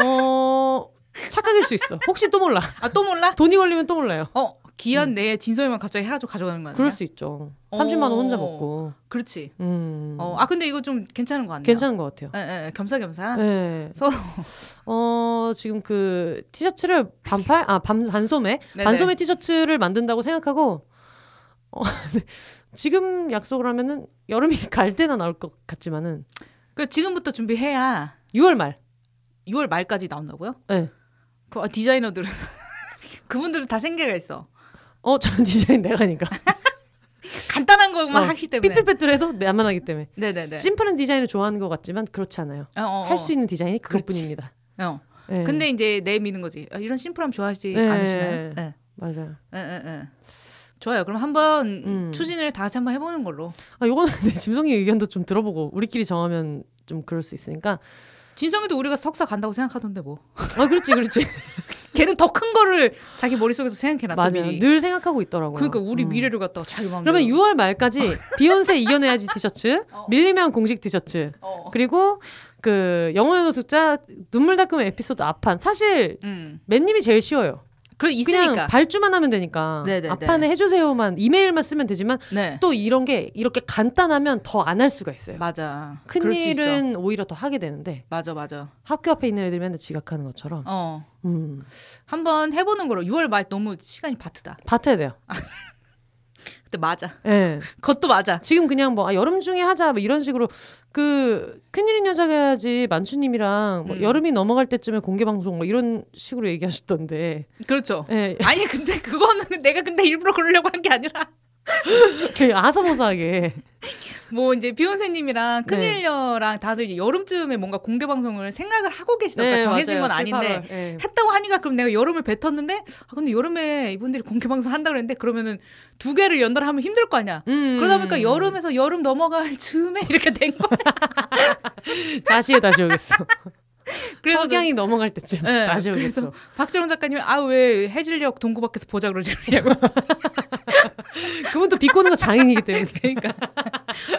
어 착각일 수 있어. 혹시 또 몰라. 아 또 몰라? 돈이 걸리면 또 몰라요. 어 기한 음. 내에 진솔이만 갑자기 해가지고 가져가는 거 아니야? 그럴 수 있죠. 30만 원 혼자 먹고. 그렇지. 음. 어, 아 근데 이거 좀 괜찮은 거 아니에요? 괜찮은 것 같아요. 예, 예, 겸사겸사. 예. 서로. 어 지금 그 티셔츠를 반팔 아 반, 반소매 네네. 반소매 티셔츠를 만든다고 생각하고 어, 지금 약속을 하면은 여름이 갈 때나 나올 것 같지만은. 그 지금부터 준비해야. 6월 말. 6월 말까지 나온다고요? 네. 그 아, 디자이너들은 그분들은 다 생계가 있어. 어, 전 디자인 내가 하니까. 간단한 것만 어, 하기 때문에. 삐뚤빼뚤해도 나만 하기 때문에. 네네네. 심플한 디자인을 좋아하는 것 같지만 그렇지 않아요. 어, 어, 어. 할수 있는 디자인이 그것뿐입니다. 어. 네. 근데 이제 내 미는 거지. 아, 이런 심플함 좋아하지 네. 않으시나요? 네. 맞아요. 네, 네, 네. 좋아요. 그럼 한번 음. 추진을 다 같이 한번 해보는 걸로. 아, 요거는 짐성이 의견도 좀 들어보고 우리끼리 정하면 좀 그럴 수 있으니까 진성이도 우리가 석사 간다고 생각하던데 뭐. 아 그렇지 그렇지. 걔는 더 큰 거를 자기 머릿속에서 생각해놨어 맞아요. 미리. 늘 생각하고 있더라고요. 그러니까 우리 음. 미래를 갖다가 자기 마음 그러면 6월 말까지 비욘세 이겨내야지 티셔츠, 어. 밀리면 공식 티셔츠, 어. 그리고 그 영혼의 노숙자 눈물 닦으면 에피소드 앞판 사실 음. 맨님이 제일 쉬워요. 그 있으니까 그냥 발주만 하면 되니까 네네네. 앞판에 해주세요만 이메일만 쓰면 되지만 네. 또 이런 게 이렇게 간단하면 더 안 할 수가 있어요. 맞아. 큰 일은 오히려 더 하게 되는데. 맞아 맞아. 학교 앞에 있는 애들 맨날 지각하는 것처럼. 어. 음. 한번 해보는 거로 6월 말 너무 시간이 바트다. 바트야 돼요. 근데 맞아. 예. 네. 그것도 맞아. 지금 그냥 뭐 아, 여름 중에 하자 뭐 이런 식으로 그 큰일인 여자가 해야지 만추님이랑 뭐 음. 여름이 넘어갈 때쯤에 공개 방송 뭐 이런 식으로 얘기하셨던데. 그렇죠. 네. 아니 근데 그거는 내가 근데 일부러 그러려고 한 게 아니라. 그 아서모사하게. 뭐 이제 비욘세님이랑 큰일녀랑 네. 다들 여름쯤에 뭔가 공개 방송을 생각을 하고 계시다가 네, 정해진 맞아요. 건 아닌데 네. 했다고 하니까 그럼 내가 여름을 뱉었는데 아 근데 여름에 이분들이 공개 방송 한다 그랬는데 그러면은 두 개를 연달아 하면 힘들 거 아니야. 음. 그러다 보니까 여름에서 여름 넘어갈 즈음에 이렇게 된 거야. 자시에 다시 오겠어. 그래서 석양이 넘어갈 때쯤 네, 다시 오겠어. 박재롱 작가님이 아 왜 해질녘 동구 밖에서 보자 그러지 그러냐고. 그분 또 비꼬는 거 장인이기 때문에. 그러니까.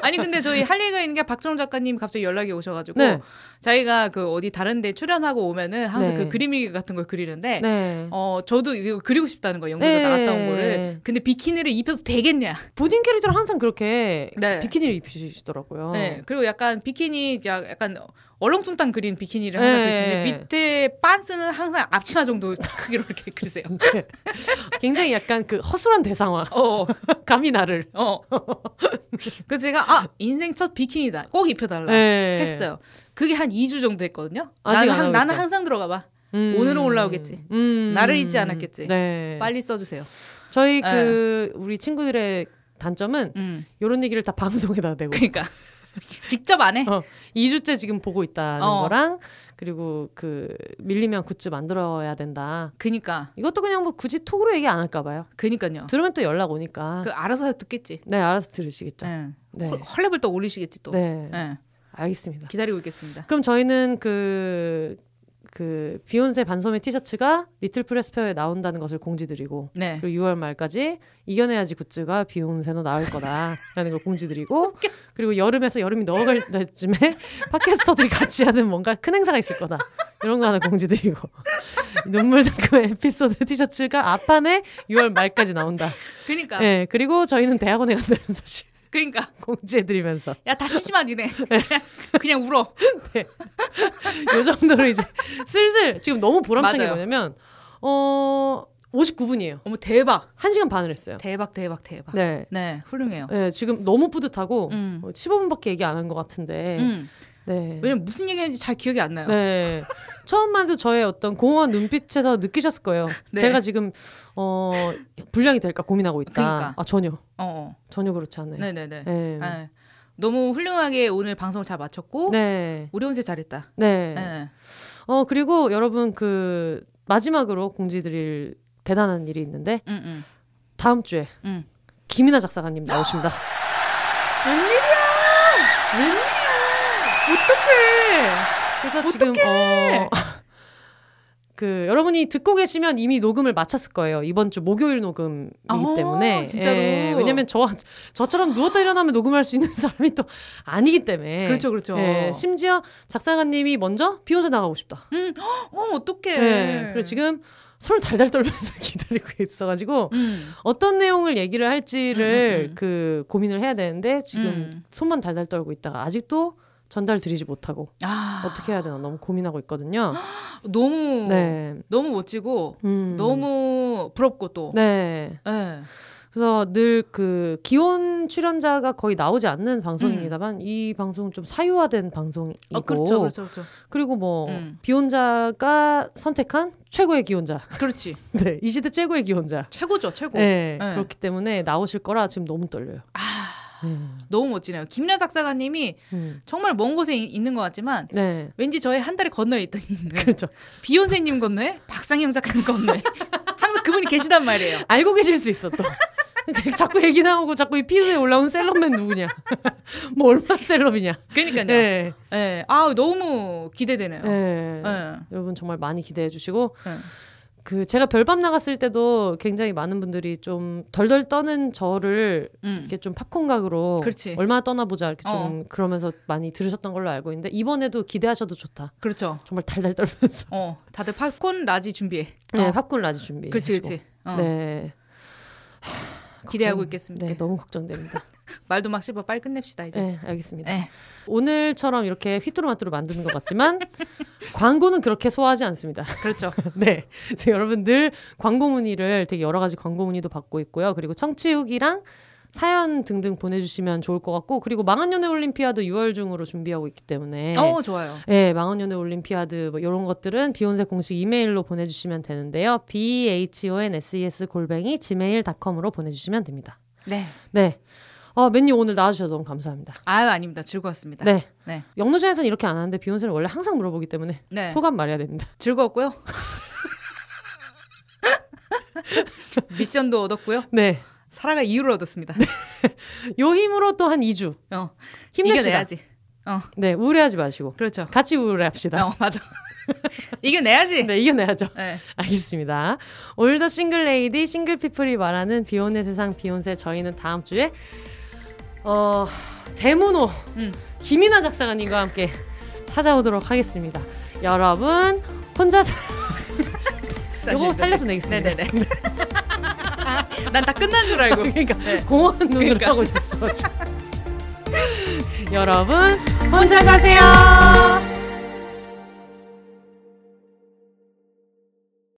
아니 근데 저희 할 얘기가 있는 게 박재롱 작가님 갑자기 연락이 오셔가지고 네. 자기가 그 어디 다른데 출연하고 오면은 항상 네. 그 그림일기 같은 걸 그리는데 네. 어 저도 이거 그리고 싶다는 거예요. 영국에서 네. 나갔다 온 거를. 근데 비키니를 입혀도 되겠냐? 보딩 캐릭터는 항상 그렇게 네. 비키니를 입히시더라고요. 네. 그리고 약간 비키니 약간 얼렁뚱땅 그린 비키니를 항상 네. 그리시는데 밑에 빤스는 항상 앞치마 정도 크기로 이렇게 그리세요. 네. 굉장히 약간 그 허술한 대상화. 어. 감이 나를. 어. 그래서 제가 아 인생 첫 비키니다 꼭 입혀달라 네. 했어요. 그게 한 2주 정도 했거든요. 나는, 한, 나는 항상 들어가 봐. 음. 오늘은 올라오겠지. 음. 나를 잊지 않았겠지. 네. 빨리 써주세요. 저희 네. 그 우리 친구들의 단점은 음. 이런 얘기를 다 방송에다 대고. 그러니까 직접 안 해. 어, 2주째 지금 보고 있다는 어. 거랑 그리고 그 밀리면 굿즈 만들어야 된다. 그니까 이것도 그냥 뭐 굳이 톡으로 얘기 안 할까 봐요. 그니까요. 들으면 또 연락 오니까. 그 알아서 듣겠지. 네, 알아서 들으시겠죠. 네. 네. 헐레벌 또 올리시겠지 또. 네. 네. 알겠습니다. 기다리고 있겠습니다. 그럼 저희는 그 그 비욘세 반소매 티셔츠가 리틀 프레스페어에 나온다는 것을 공지드리고 네. 그리고 6월 말까지 이겨내야지 굿즈가 비욘세로 나올 거다라는 걸 공지드리고 그리고 여름에서 여름이 넘어갈 때쯤에 팟캐스터들이 같이 하는 뭔가 큰 행사가 있을 거다 이런 거 하나 공지드리고 눈물 닦음 에피소드 티셔츠가 앞판에 6월 말까지 나온다. 그러니까. 네 그리고 저희는 대학원에 간다는 사실. 그러니까 공지해드리면서 야 다 쉬지 마 니네 네. 그냥 울어 네. 요 정도로 이제 슬슬 지금 너무 보람찬 게 뭐냐면 어 59분이에요. 어머 대박. 1시간 반을 했어요. 대박 대박 대박. 네. 네, 훌륭해요. 네, 지금 너무 뿌듯하고 음. 15분밖에 얘기 안 한 것 같은데. 음. 네. 왜냐면 무슨 얘기했는지 잘 기억이 안 나요. 네. 처음만 해도 저의 어떤 공허한 눈빛에서 느끼셨을 거예요. 네. 제가 지금 어 분량이 될까 고민하고 있다. 그러니까. 아 전혀. 어, 어. 전혀 그렇지 않아요. 네네네. 네. 네. 너무 훌륭하게 오늘 방송을 잘 마쳤고 네. 우리 혼자 잘했다. 네. 네. 어 그리고 여러분 그 마지막으로 공지드릴 대단한 일이 있는데 음, 음. 다음 주에 음. 김이나 작사가님 나오십니다. 웬일 어떡해? 그래서 지금 어, 그 여러분이 듣고 계시면 이미 녹음을 마쳤을 거예요. 이번 주 목요일 녹음이기 아, 때문에. 진짜로. 예, 왜냐면 저 저처럼 누웠다 일어나면 녹음할 수 있는 사람이 또 아니기 때문에. 그렇죠, 그렇죠. 예, 심지어 작사가님이 먼저 비욘세 나가고 싶다. 음, 어, 어떡해. 예, 그래서 지금 손을 달달 떨면서 기다리고 있어가지고 음. 어떤 내용을 얘기를 할지를 음, 음, 음. 그 고민을 해야 되는데 지금 음. 손만 달달 떨고 있다가 아직도 전달 드리지 못하고 아. 어떻게 해야 되나 너무 고민하고 있거든요. 너무 네. 너무 멋지고 음. 너무 부럽고 또. 네. 네. 그래서 늘 그 기혼 출연자가 거의 나오지 않는 방송입니다만 음. 이 방송은 좀 사유화된 방송이고 어, 그렇죠, 그렇죠, 그렇죠. 그리고 뭐 음. 비혼자가 선택한 최고의 기혼자. 그렇지. 네, 이 시대 최고의 기혼자. 최고죠, 최고. 네, 네. 그렇기 때문에 나오실 거라 지금 너무 떨려요. 아. 음. 너무 멋지네요. 김나 작 사가님이 음. 정말 먼 곳에 있는 것 같지만 네. 왠지 저의 한 달에 건너에 있던 그렇죠. 비욘세님 건너에 박상영 작가님 건너에 항상 그분이 계시단 말이에요. 알고 계실 수 있어 또. 자꾸 얘기 나오고 자꾸 이 피드에 올라온 셀럽맨 누구냐? 뭐 얼마 셀럽이냐? 그러니까요. 네. 네. 아 너무 기대되네요. 네. 네. 여러분 정말 많이 기대해 주시고 네. 그 제가 별밤 나갔을 때도 굉장히 많은 분들이 좀 덜덜 떠는 저를 음. 이렇게 좀 팝콘 각으로 그렇지. 얼마나 떠나보자 이렇게 좀 어. 그러면서 많이 들으셨던 걸로 알고 있는데 이번에도 기대하셔도 좋다. 그렇죠. 정말 달달 떨면서. 어, 다들 팝콘 large 준비해. 네, 어. 팝콘 large 준비. 그렇지, 그렇지. 어. 네. 기대하고 걱정, 있겠습니다. 네, 너무 걱정됩니다. 말도 막 씹어 빨리 끝냅시다 이제. 네, 알겠습니다. 네. 오늘처럼 이렇게 휘뚜루마뚜루 만드는 것 같지만 광고는 그렇게 소화하지 않습니다. 그렇죠. 네, 그래서 여러분 들 광고 문의를 되게 여러 가지 광고 문의도 받고 있고요. 그리고 청취 후기랑 사연 등등 보내주시면 좋을 것 같고 그리고 망한연애 올림피아드 6월 중으로 준비하고 있기 때문에 어 좋아요. 네, 망한연애 올림피아드 뭐 이런 것들은 비욘세 공식 이메일로 보내주시면 되는데요. b h o n s e s 골뱅이 gmail.com으로 보내주시면 됩니다. 네. 네. 어, 맨유 오늘 나와주셔서 너무 감사합니다. 아유, 아닙니다. 즐거웠습니다. 네. 네. 영노전에서는 이렇게 안 하는데 비욘세는 원래 항상 물어보기 때문에 네. 소감 말해야 됩니다. 즐거웠고요. 미션도 얻었고요. 네. 살아갈 이유를 얻었습니다. 네. 요 힘으로 또 한 2주. 어. 힘내시다. 이겨내야지. 어. 네, 우울해하지 마시고. 그렇죠. 같이 우울해합시다. 어, 맞아. 이겨내야지. 네, 이겨내야죠. 네. 알겠습니다. All the single lady, single people이 말하는 비욘의 세상 비욘세 저희는 다음 주에 어, 대문호 음. 김이나 작사가님과 함께 찾아오도록 하겠습니다. 여러분 혼자 요거 살려서 내겠습니다. 네네네. 난 다 끝난 줄 알고. 그러니까 네. 공허한 눈으로 그러니까. 하고 있었어. 여러분 혼자 사세요.